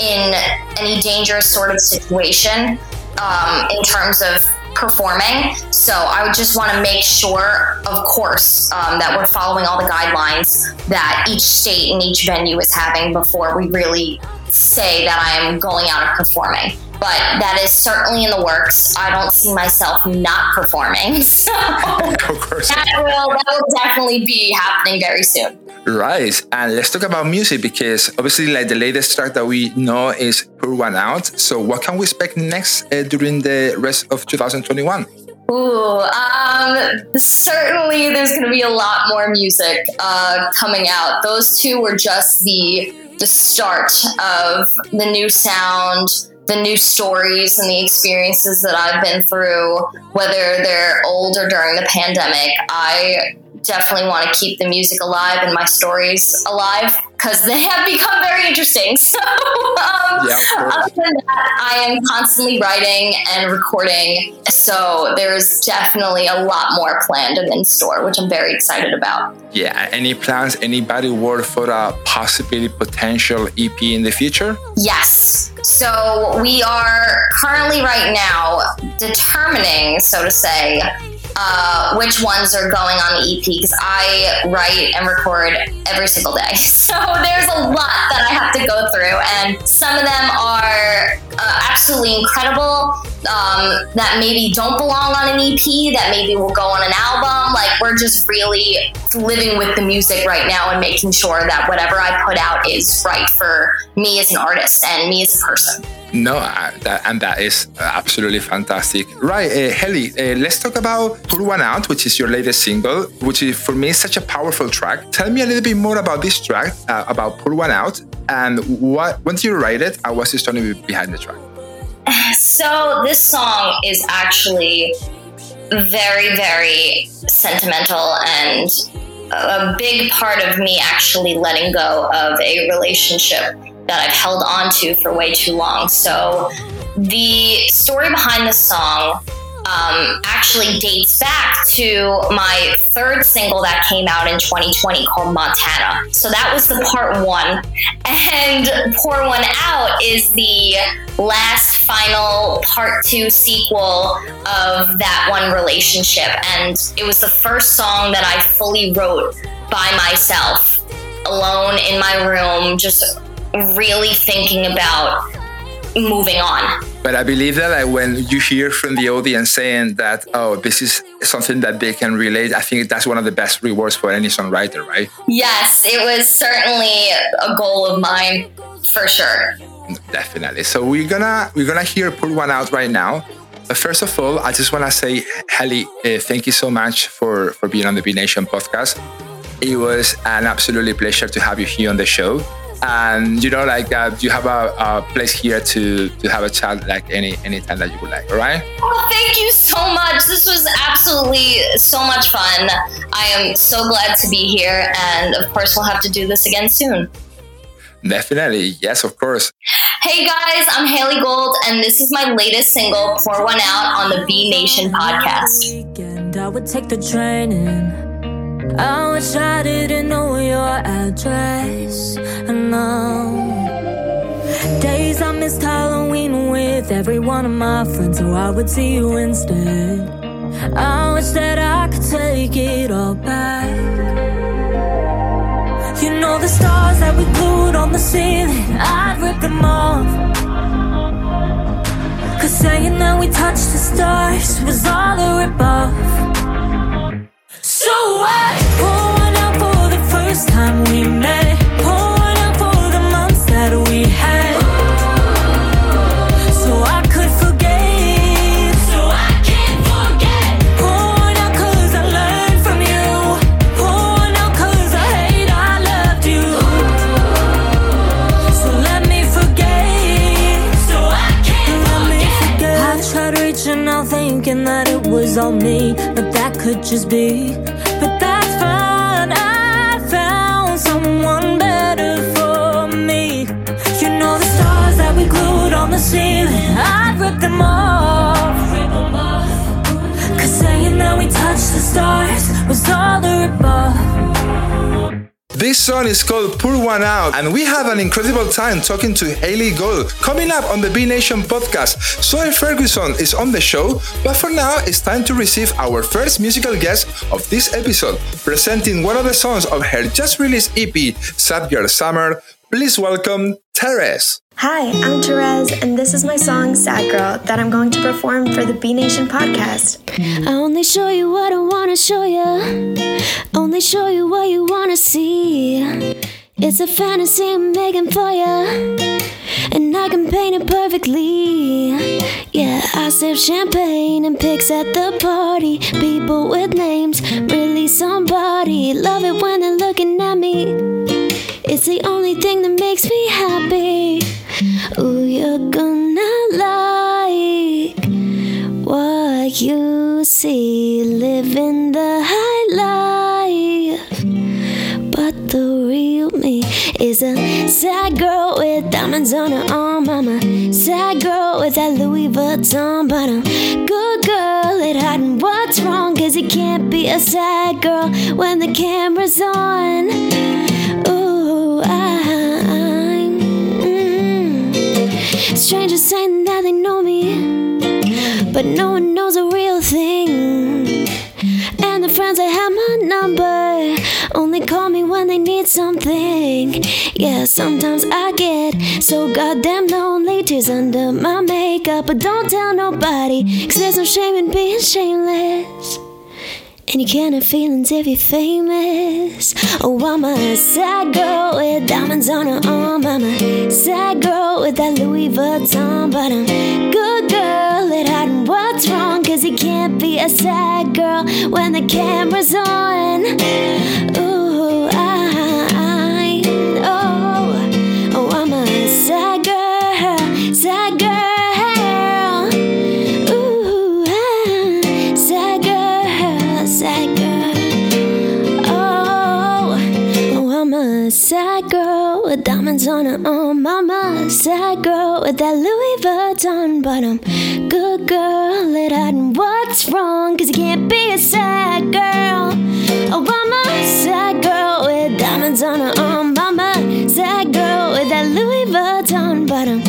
in any dangerous sort of situation um, in terms of performing. So I would just want to make sure, of course, um, that we're following all the guidelines that each state and each venue is having before we really say that I am going out and performing. But that is certainly in the works. I don't see myself not performing. So that will that will definitely be happening very soon. Right. And let's talk about music because obviously, like the latest track that we know is Pour One Out. So, what can we expect next uh, during the rest of 2021? Ooh, um, certainly there's going to be a lot more music uh, coming out. Those two were just the the start of the new sound, the new stories, and the experiences that I've been through, whether they're old or during the pandemic. I definitely want to keep the music alive and my stories alive because they have become very interesting. So, um, yeah, other than that, I am constantly writing and recording. So, there's definitely a lot more planned and in store, which I'm very excited about. Yeah. Any plans, anybody work for a possibly potential EP in the future? Yes. So, we are currently right now determining, so to say, uh, which ones are going on the EP because I write and record every single day. So there's a lot that I have to go through, and some of them are uh, absolutely incredible. Um, that maybe don't belong on an EP, that maybe will go on an album. Like we're just really living with the music right now and making sure that whatever I put out is right for me as an artist and me as a person. No, uh, that, and that is absolutely fantastic. Right, uh, Haley, uh, let's talk about Pour One Out, which is your latest single, which is for me such a powerful track. Tell me a little bit more about this track, uh, about Pour One Out, and what did you write it, and what's the story behind the track? So this song is actually very, very sentimental and a big part of me actually letting go of a relationship that I've held on to for way too long. So the story behind the song um, actually dates back to my third single that came out in 2020 called Montana. So that was the part one. And Pour One Out is the last final part two sequel of that one relationship. And it was the first song that I fully wrote by myself, alone in my room, just really thinking about moving on. But I believe that like, when you hear from the audience saying that, oh, this is something that they can relate, I think that's one of the best rewards for any songwriter, right? Yes, it was certainly a goal of mine for sure. Definitely. So we're gonna we're gonna hear Pour One Out right now. But first of all, I just want to say, Haley, uh, thank you so much for for being on the Be Nation podcast. It was an absolutely pleasure to have you here on the show and you know like uh, you have a, a, place here to to have a chat like any anytime that you would like all right well thank you so much this was absolutely so much fun i am so glad to be here and of course we'll have to do this again soon Definitely. Yes, of course. Hey guys, I'm Haley Gold, and this is my latest single, Pour One Out, on the Be Nation podcast. Oh, I in. I wish I didn't know your address. No. Days I missed Halloween with every one of my friends, so I would see you instead. I wish that I could take it all back. You know the stars that we glued on the ceiling, I'd rip them off. Cause saying that we touched the stars was all a rip off. So I pour one out for the first time we met. Pour one out for the months that we had. So I could forget. So I can't forget. Pour one out cause I learned from you. Pour one out cause I hate I loved you. So let me forget. So I can't forget. I tried reaching out thinking that it was all me, could just be. But that's fine. I found someone better for me. You know the stars that we glued on the ceiling. I'd rip them off. Cause saying that we touched the stars was all a rip off. This song is called Pour One Out, and we have an incredible time talking to Haley Gold. Coming up on the Be Nation podcast, Zoe Ferguson is on the show, but for now, it's time to receive our first musical guest of this episode, presenting one of the songs of her just released EP, Sad Girl Summer. Please welcome Terez. Hi, I'm Terez, and this is my song Sad Girl that I'm going to perform for the Be Nation podcast. I only show you what I wanna show you, only show you what you wanna see. It's a fantasy I'm making for you, and I can paint it perfectly. Yeah, I sip champagne and pics at the party. People with names, really somebody. Love it when they're looking at me. It's the only thing that makes me happy. Ooh, you're gonna like what you see. Living the high life. But the real me is a sad girl with diamonds on her arm. I'm a sad girl with that Louis Vuitton. But I'm good girl at hiding what's wrong. Cause you can't be a sad girl when the camera's on. Strangers saying that they know me, but no one knows a real thing. And the friends, that have my number. Only call me when they need something. Yeah, sometimes I get so goddamn lonely. Tears under my makeup, but don't tell nobody. Cause there's no shame in being shameless. And you can't have feelings if you're famous. Oh, I'm a sad girl with diamonds on her arm. I'm a sad girl with that Louis Vuitton. But I'm good girl at hiding what's wrong. Cause you can't be a sad girl when the camera's on. Ooh, diamonds on her oh, arm. I'm a sad girl with that Louis Vuitton, but I'm good girl at hiding what's wrong. Cause you can't be a sad girl. Oh, I'm sad girl with diamonds on her oh, arm. I'm a sad girl with that Louis Vuitton, but I'm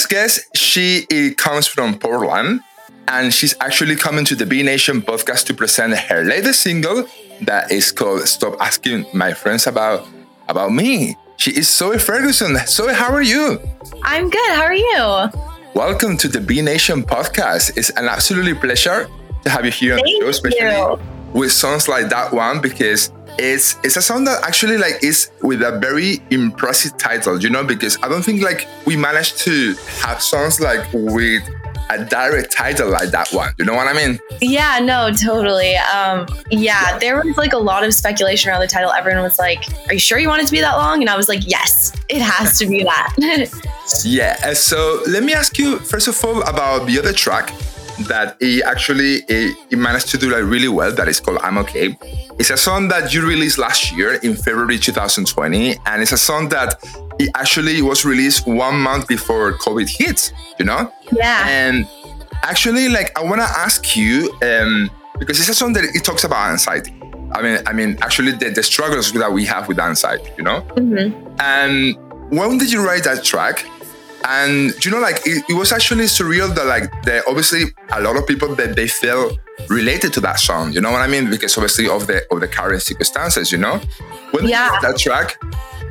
next guest, she comes from Portland, and she's actually coming to the Be Nation podcast to present her latest single that is called "Stop Asking My Friends About About Me." She is Zoe Ferguson. Zoe, how are you? I'm good. How are you? Welcome to the Be Nation podcast. It's an absolutely pleasure to have you here on the show, especially you. with songs like that one because it's it's a song that actually like is with a very impressive title, you know, because I don't think like we managed to have songs like with a direct title like that one. You know what I mean? Yeah, no, totally. Um, yeah, there was like a lot of speculation around the title. Everyone was like, "Are you sure you want it to be that long?" And I was like, "Yes, it has to be that." Yeah. So let me ask you first of all about the other track that he actually he, he managed to do like really well. That is called "I'm Okay." It's a song that you released last year in February 2020, and it's a song that it actually was released one month before COVID hit. You know? yeah. And actually, like I want to ask you um, because it's a song that it talks about anxiety. I mean, I mean, actually, the, the struggles that we have with anxiety. You know? Mm-hmm. And when did you write that track? And you know, like it, it was actually surreal that like there obviously a lot of people that they feel related to that song. You know what I mean? Because obviously of the of the current circumstances. You know, when Yeah. that track?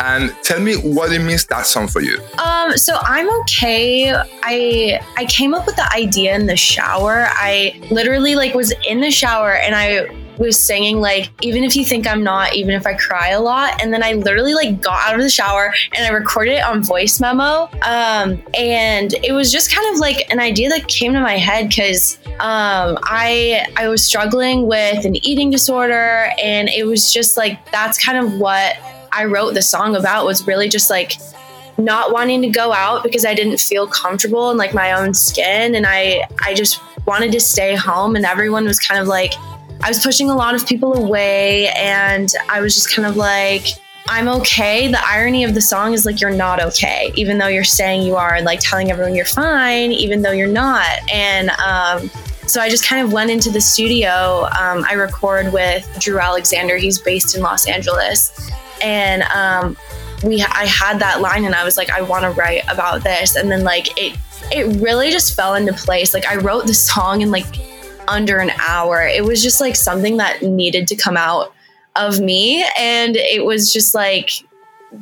And tell me what it means that song for you. Um, so I'm okay. I I came up with the idea in the shower. I literally like was in the shower and I was singing like even if you think I'm not, even if I cry a lot, and then I literally like got out of the shower and I recorded it on voice memo. Um, and it was just kind of like an idea that came to my head because um, I I was struggling with an eating disorder, and it was just like that's kind of what I wrote the song about was really just like not wanting to go out because I didn't feel comfortable in like my own skin and I I just wanted to stay home and everyone was kind of like I was pushing a lot of people away and I was just kind of like I'm okay. The irony of the song is like you're not okay, even though you're saying you are, and like telling everyone you're fine, even though you're not. And um, so I just kind of went into the studio. Um, I record with Drew Alexander. He's based in Los Angeles, and um, we I had that line, and I was like, I want to write about this, and then like it it really just fell into place. Like I wrote the song in like under an hour. It was just like something that needed to come out of me, and it was just like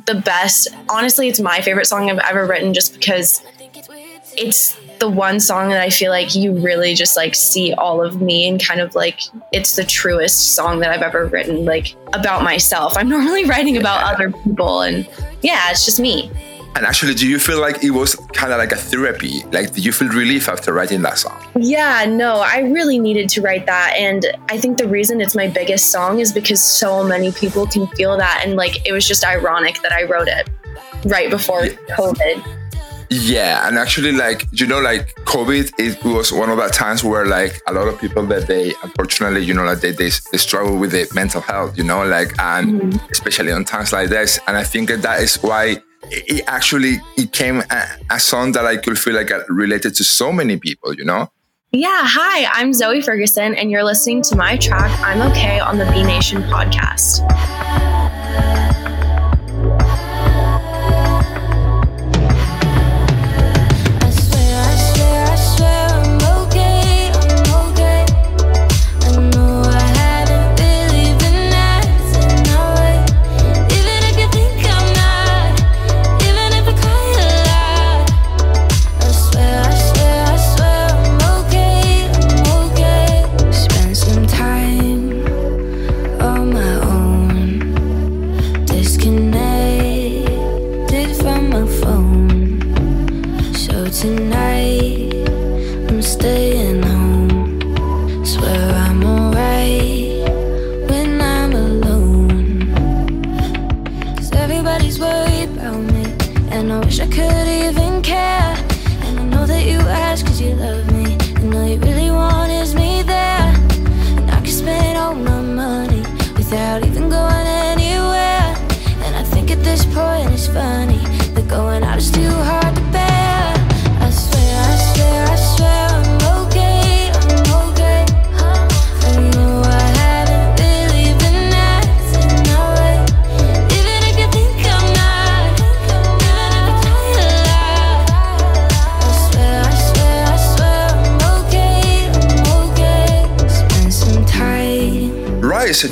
the best. Honestly, it's my favorite song I've ever written, just because it's the one song that I feel like you really just like see all of me and kind of like it's the truest song that I've ever written like about myself. I'm normally writing about other people and yeah, it's just me. And actually, do you feel like it was kind of like a therapy? Like, did you feel relief after writing that song? Yeah, no, I really needed to write that. And I think the reason it's my biggest song is because so many people can feel that. And like, it was just ironic that I wrote it right before COVID. Yeah, and actually, like you know, like COVID, it was one of the times where like a lot of people that they unfortunately, you know, like they they, they struggle with the mental health, you know, like and mm-hmm. especially on times like this. And I think that that is why it actually it came a, a song that I could feel like I related to so many people, you know. Yeah, hi, I'm Zoe Ferguson, and you're listening to my track, I'm Okay, on the Be Nation podcast.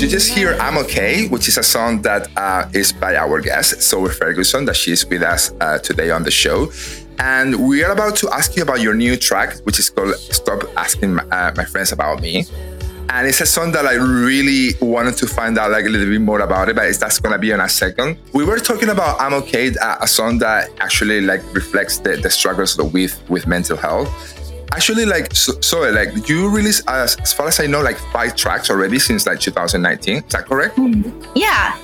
You just hear I'm Okay, which is a song that uh, is by our guest, Zoe Ferguson, that she's with us uh, today on the show. And we are about to ask you about your new track, which is called Stop Asking uh, My Friends About Me. And it's a song that I really wanted to find out like a little bit more about it, but it's that's gonna be in a second. We were talking about I'm Okay, uh, a song that actually like reflects the, the struggles with with mental health actually like so, so like you released as, as far as i know like five tracks already since like 2019 is that correct? Yeah.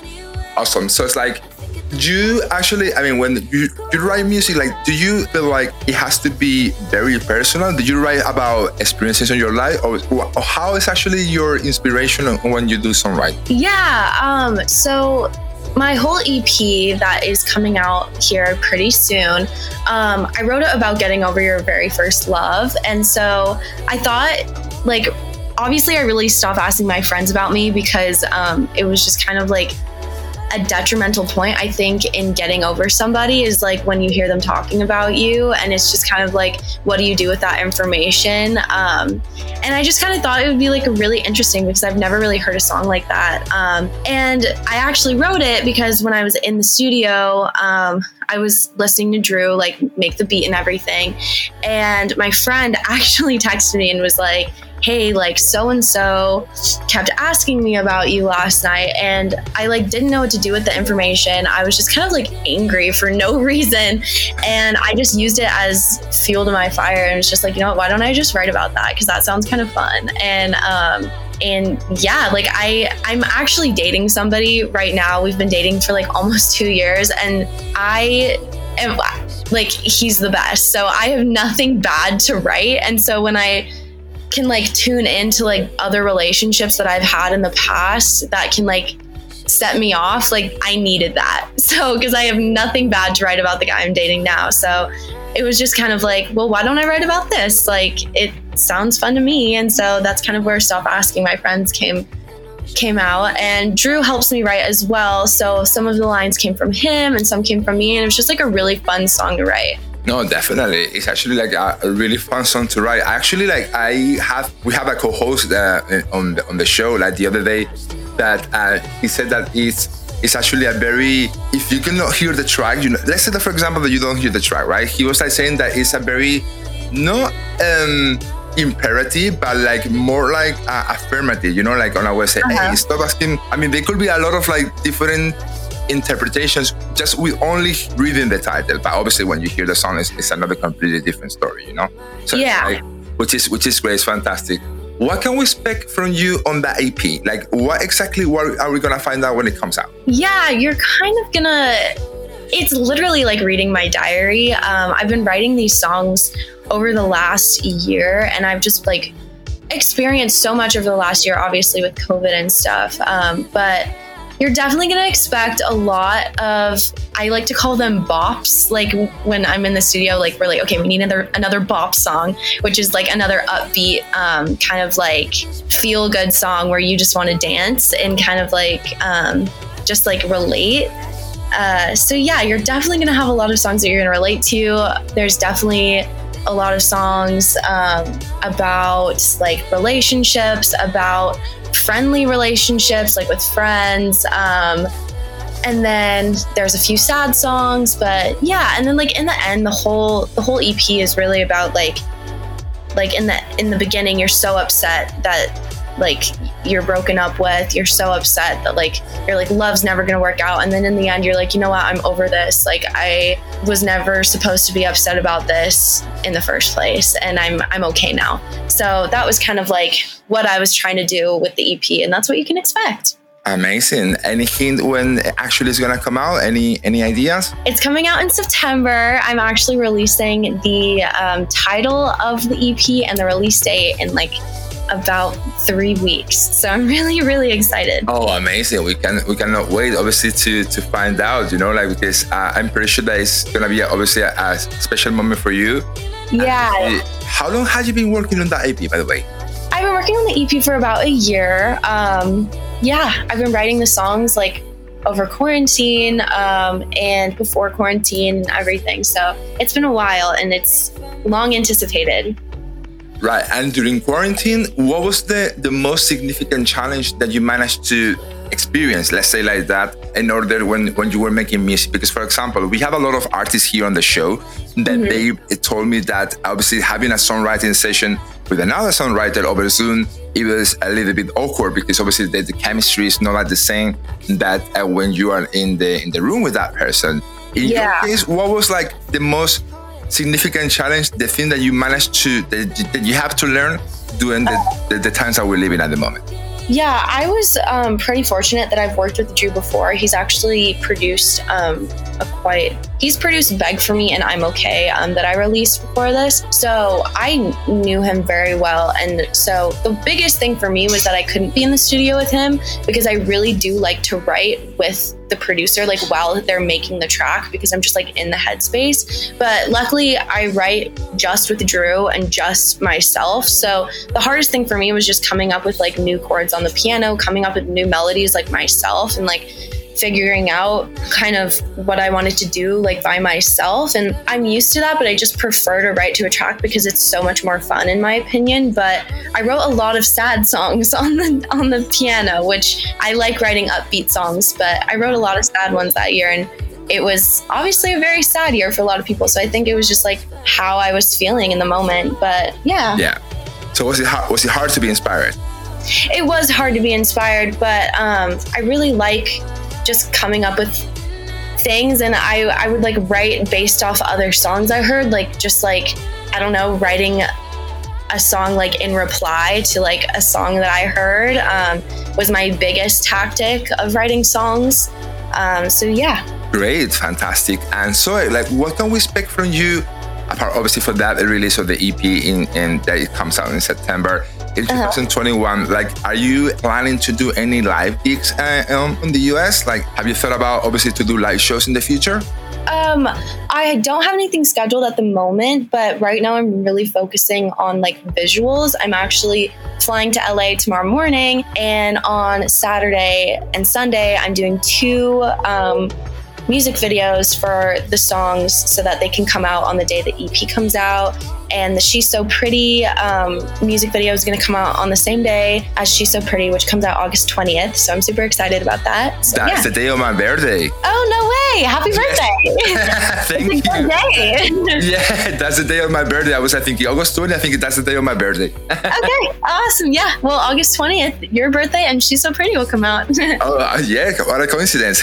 Awesome. So it's like you actually i mean when you, you write music like do you feel like it has to be very personal? Do you write about experiences in your life? Or, or how is actually your inspiration when you do songwriting yeah um so my whole EP that is coming out here pretty soon, um, I wrote it about getting over your very first love. And so I thought, like, obviously, I really stopped asking my friends about me because um, it was just kind of like a detrimental point, I think, in getting over somebody is like when you hear them talking about you, and it's just kind of like, what do you do with that information? Um, and I just kind of thought it would be like really interesting because I've never really heard a song like that. Um, and I actually wrote it because when I was in the studio, um, I was listening to Drew like make the beat and everything, and my friend actually texted me and was like hey, like so and so kept asking me about you last night. And I like didn't know what to do with the information. I was just kind of like angry for no reason. And I just used it as fuel to my fire. And it's just like, you know what, why don't I just write about that? Because that sounds kind of fun. And, um, and yeah like i i'm actually dating somebody right now we've been dating for like almost two years and i am like he's the best so i have nothing bad to write and so when i can like tune into like other relationships that I've had in the past that can like set me off. Like I needed that. So, because I have nothing bad to write about the guy I'm dating now. So it was just kind of like, well, why don't I write about this? Like it sounds fun to me. And so that's kind of where Stop Asking My Friends came came out and Drew helps me write as well. So some of the lines came from him and some came from me and it was just like a really fun song to write. No, definitely. It's actually like a, a, really fun song to write. Actually, like I have, we have a co-host uh, on the, on the show like the other day that uh, he said that it's it's actually a very if you cannot hear the track, you know, let's say that for example that you don't hear the track, right? He was like saying that it's a very not um imperative, but like more like uh, affirmative, you know, like on our say, uh-huh. hey, stop asking. I mean, there could be a lot of like different interpretations just with only reading the title. But obviously, when you hear the song, it's, it's another completely different story, you know? So yeah. Like, which is which is great, it's fantastic. What can we expect from you on that EP? Like, what exactly what are we gonna find out when it comes out? Yeah, you're kind of gonna. It's literally like reading my diary. Um, I've been writing these songs over the last year, and I've just like experienced so much over the last year, obviously with COVID and stuff. Um, but you're definitely going to expect a lot of I like to call them bops. Like when I'm in the studio, like we're like, okay, we need another another bop song, which is like another upbeat, um, kind of like feel good song where you just want to dance and kind of like um, just like relate. Uh, so yeah, you're definitely gonna have a lot of songs that you're gonna relate to. There's definitely a lot of songs um, about like relationships, about friendly relationships, like with friends. Um, and then there's a few sad songs, but yeah. And then like in the end, the whole the whole EP is really about like like in the in the beginning, you're so upset that like you're broken up with you're so upset that like you're like love's never to work out and then in the end you're like you know what i'm over this like i was never supposed to be upset about this in the first place and i'm i'm okay now so that was kind of like what i was trying to do with the ep and that's what you can expect Amazing. Any hint when actually is gonna come out? Any any ideas? It's coming out in September. I'm actually releasing the um, title of the EP and the release date in like about three weeks. So I'm really, really excited. Oh, amazing! We can we cannot wait, obviously, to to find out. You know, like because uh, I'm pretty sure that it's gonna be obviously a, a special moment for you. Yeah. Uh, how long have you been working on that EP, by the way? I've been working on the EP for about a year. Um, yeah, I've been writing the songs like over quarantine um, and before quarantine and everything. So it's been a while and it's long anticipated. Right. And during quarantine, what was the, the most significant challenge that you managed to experience, let's say like that, in order when, when you were making music? Because, for example, we have a lot of artists here on the show that mm-hmm. they told me that obviously having a songwriting session with another songwriter over Zoom, it was a little bit awkward because obviously the, the chemistry is not like the same that uh, when you are in the in the room with that person. In yeah. your case, what was like the most significant challenge, the thing that you managed to, that, that you have to learn during the, the, the times that we're living at the moment? Yeah, I was um, pretty fortunate that I've worked with Drew before. He's actually produced um, a quite. He's produced "Beg for Me" and "I'm Okay" um, that I released before this, so I knew him very well. And so the biggest thing for me was that I couldn't be in the studio with him because I really do like to write with the producer like while they're making the track because I'm just like in the headspace. But luckily, I write just with Drew and just myself. So the hardest thing for me was just coming up with like new chords on the piano, coming up with new melodies like myself, and like figuring out kind of what I wanted to do like by myself. And I'm used to that but I just prefer to write to a track because it's so much more fun in my opinion. But I wrote a lot of sad songs on the on the piano which I like writing upbeat songs but I wrote a lot of sad ones that year. And it was obviously a very sad year for a lot of people. So I think it was just like how I was feeling in the moment. But yeah. Yeah. So was it hard, was it hard to be inspired? It was hard to be inspired but um, I really like just coming up with things and I, I would like write based off other songs I heard, like just like, I don't know, writing a song like in reply to like a song that I heard um, was my biggest tactic of writing songs. Um, so yeah. Great, fantastic. And so like what can we expect from you apart obviously for that release of the EP in, in that it comes out in September? In uh-huh. 2021 like are you planning to do any live gigs uh, um, in the us like have you thought about obviously to do live shows in the future um i don't have anything scheduled at the moment but right now i'm really focusing on like visuals i'm actually flying to la tomorrow morning and on saturday and sunday i'm doing two um, music videos for the songs so that they can come out on the day the EP comes out. And the She's So Pretty um, music video is going to come out on the same day as She's So Pretty, which comes out August 20th. So I'm super excited about that. So, That's yeah. the day of my birthday. Oh, no way. Happy birthday. Thank you. yeah, that's the day of my birthday. I was, I think, August 20th. I think that's the day of my birthday. okay, awesome. Yeah. Well, August 20th, your birthday and She's So Pretty will come out. oh, uh, yeah. What a coincidence.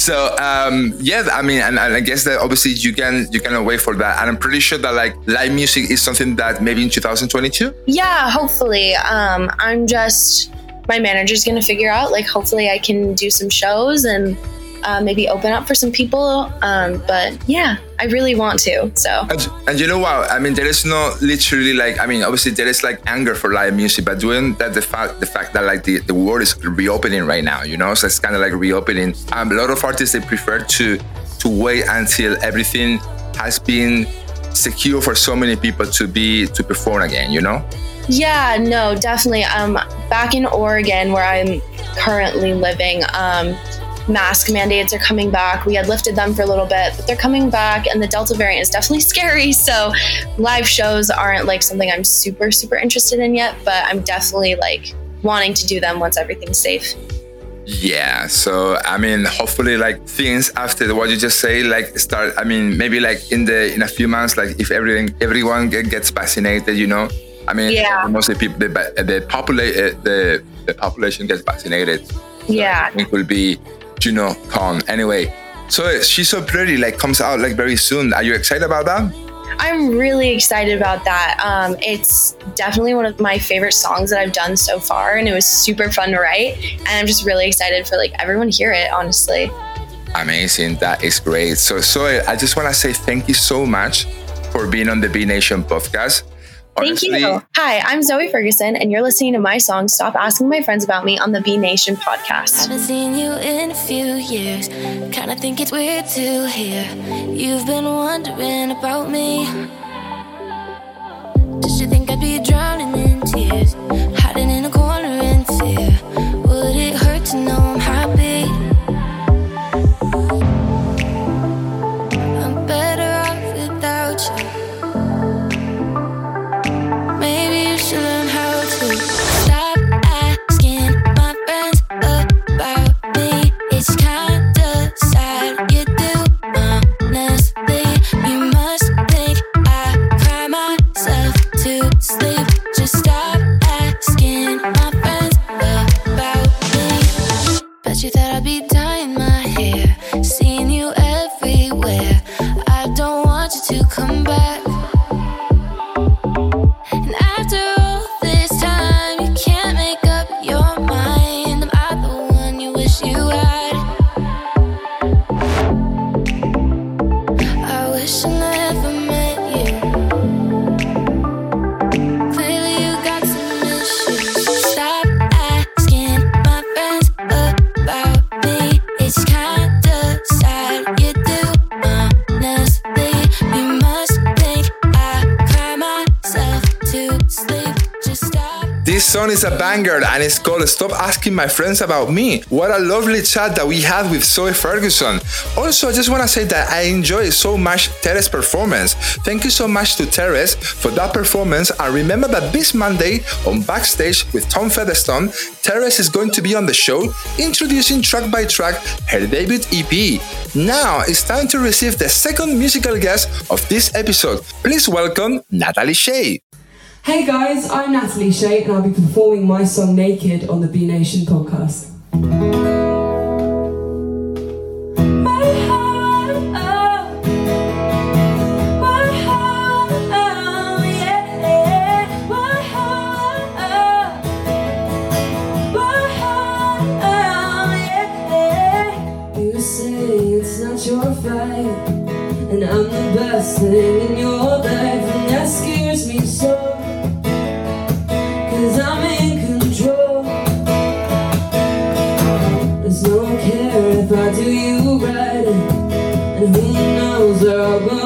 So um, yeah, I mean, and, and, I guess that obviously you can you cannot wait for that, and I'm pretty sure that like live music is something that maybe in 2022. Yeah, hopefully. Um, I'm just my manager's gonna figure out like hopefully I can do some shows and uh, maybe open up for some people. Um, but yeah, I really want to. So. And, and, you know what? I mean, there is no literally like. I mean, obviously there is like anger for live music, but doing that the fact the fact that like the, the world is reopening right now, you know, so it's kind of like reopening. Um, a lot of artists they prefer to to wait until everything has been secure for so many people to be to perform again. You know. Yeah, no, definitely. Um, back in Oregon, where I'm currently living, um, mask mandates are coming back. We had lifted them for a little bit, but they're coming back, and the Delta variant is definitely scary. So, live shows aren't like something I'm super, super interested in yet, but I'm definitely like wanting to do them once everything's safe. Yeah, so I mean, hopefully, like things after what you just say, like start. I mean, maybe like in the in a few months, like if everything everyone gets vaccinated, you know. I mean, yeah. mostly people the the populate eh, the the population gets vaccinated. So yeah, it will be you know, Con. Anyway, so she's so pretty, like comes out like very soon. Are you excited about that? I'm really excited about that. Um, it's definitely one of my favorite songs that I've done so far, and it was super fun to write. And I'm just really excited for like everyone to hear it. Honestly. Amazing. That is great. So, so I just want to say thank you so much for being on the Be Nation podcast. Honestly, Thank you. Hi, I'm Zoe Ferguson, and you're listening to my song Stop Asking My Friends About Me on the Be Nation podcast. Haven't seen you in a few years. Kinda think it's weird to hear. You've been wondering about me. Did you think I'd be drowning in tears? Hiding in a corner in fear. Would it hurt to know song is a banger and it's called Stop Asking My Friends About Me. What a lovely chat that we had with Zoe Ferguson. Also, I just want to say that I enjoyed so much Terez' performance. Thank you so much to Terez for that performance. And remember that this Monday on Backstage with Tom Featherstone, Terez is going to be on the show introducing track by track her debut EP. Now it's time to receive the second musical guest of this episode. Please welcome Natalie Shay. Hey guys, I'm Natalie Shay and I'll be performing my song Naked on the Be Nation podcast. You say it's not your fight And I'm the best thing in your life knows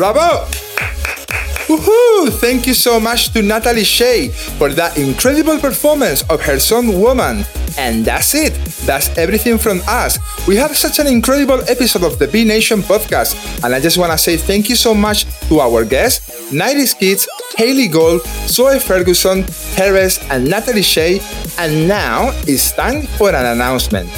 Bravo! Woohoo! Thank you so much to Natalie Shay for that incredible performance of her song Woman. And that's it. That's everything from us. We had such an incredible episode of the Be Nation podcast, and I just want to say thank you so much to our guests, 90s Kids, Haley Gold, Zoe Ferguson, Terez, and Natalie Shay. And now it's time for an announcement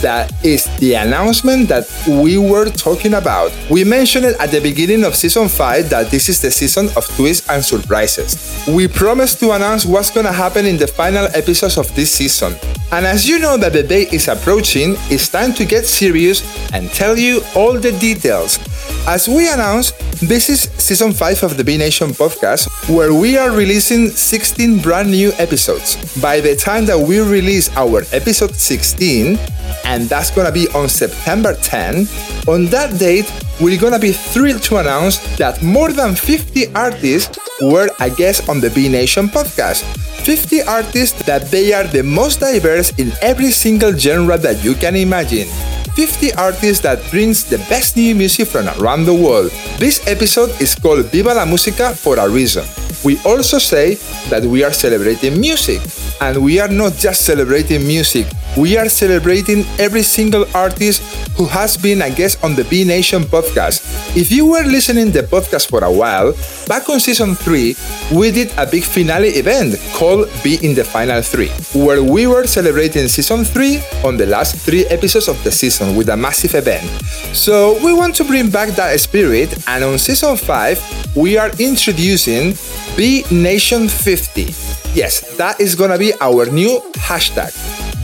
that is the announcement that we were talking about. We mentioned it at the beginning of season 5 that this is the season of twists and surprises. We promised to announce what's gonna happen in the final episodes of this season. And as you know that the day is approaching, it's time to get serious and tell you all the details. As we announced, this is season 5 of the Be Nation podcast, where we are releasing 16 brand new episodes. By the time that we release our episode 16, and that's gonna be on September 10, on that date, we're gonna be thrilled to announce that more than 50 artists were a guest on the Be Nation podcast. 50 artists that they are the most diverse in every single genre that you can imagine. 50 artists that brings the best new music from around the world. This episode is called Viva la Música for a reason. We also say that we are celebrating music, and we are not just celebrating music, we are celebrating every single artist who has been a guest on the Be Nation podcast. If you were listening to the podcast for a while, back on season 3, we did a big finale event called Be in the Final 3, where we were celebrating season 3 on the last 3 episodes of the season with a massive event. So we want to bring back that spirit and on season 5, we are introducing Be Nation 50. Yes, that is gonna be our new hashtag.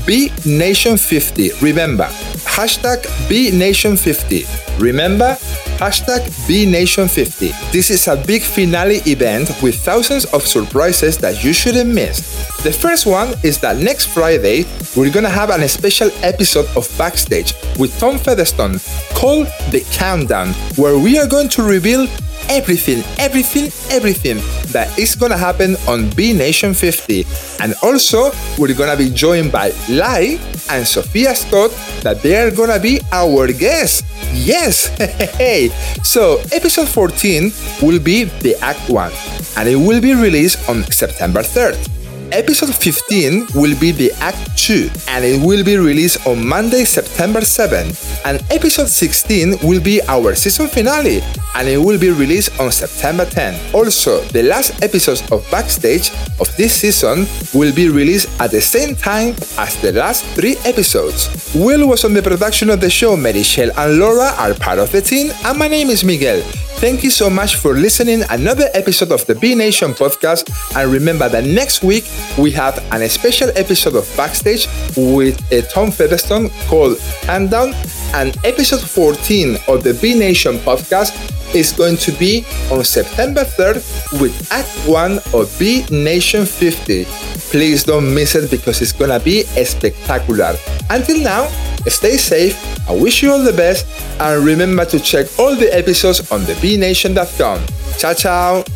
Be Nation 50. Remember, hashtag Be Nation 50. Remember, hashtag Be Nation 50. This is a big finale event with thousands of surprises that you shouldn't miss. The first one is that next Friday, we're gonna have an special episode of Backstage with Tom Featherstone called The Countdown, where we are going to reveal everything, everything, everything that is gonna happen on Be Nation 50. And also, we're gonna be joined by Lai and Sophia Scott, that they are gonna be our guests. Yes! Hey! so, episode 14 will be the Act 1, and it will be released on September 3rd. Episode 15 will be the Act 2 and it will be released on Monday, September 7th. And episode 16 will be our season finale and it will be released on September 10. Also, the last episodes of Backstage of this season will be released at the same time as the last three episodes. Will was on the production of the show, Merichelle and Laura are part of the team, and my name is Miguel. Thank you so much for listening another episode of the Be Nation podcast and remember that next week we have an special episode of Backstage with a Tom Featherstone called Hand Down and episode 14 of the Be Nation podcast is going to be on September 3rd with Act 1 of Be Nation 50. Please don't miss it because it's gonna be spectacular. Until now, stay safe, I wish you all the best, and remember to check all the episodes on thebenation.com. Ciao, ciao!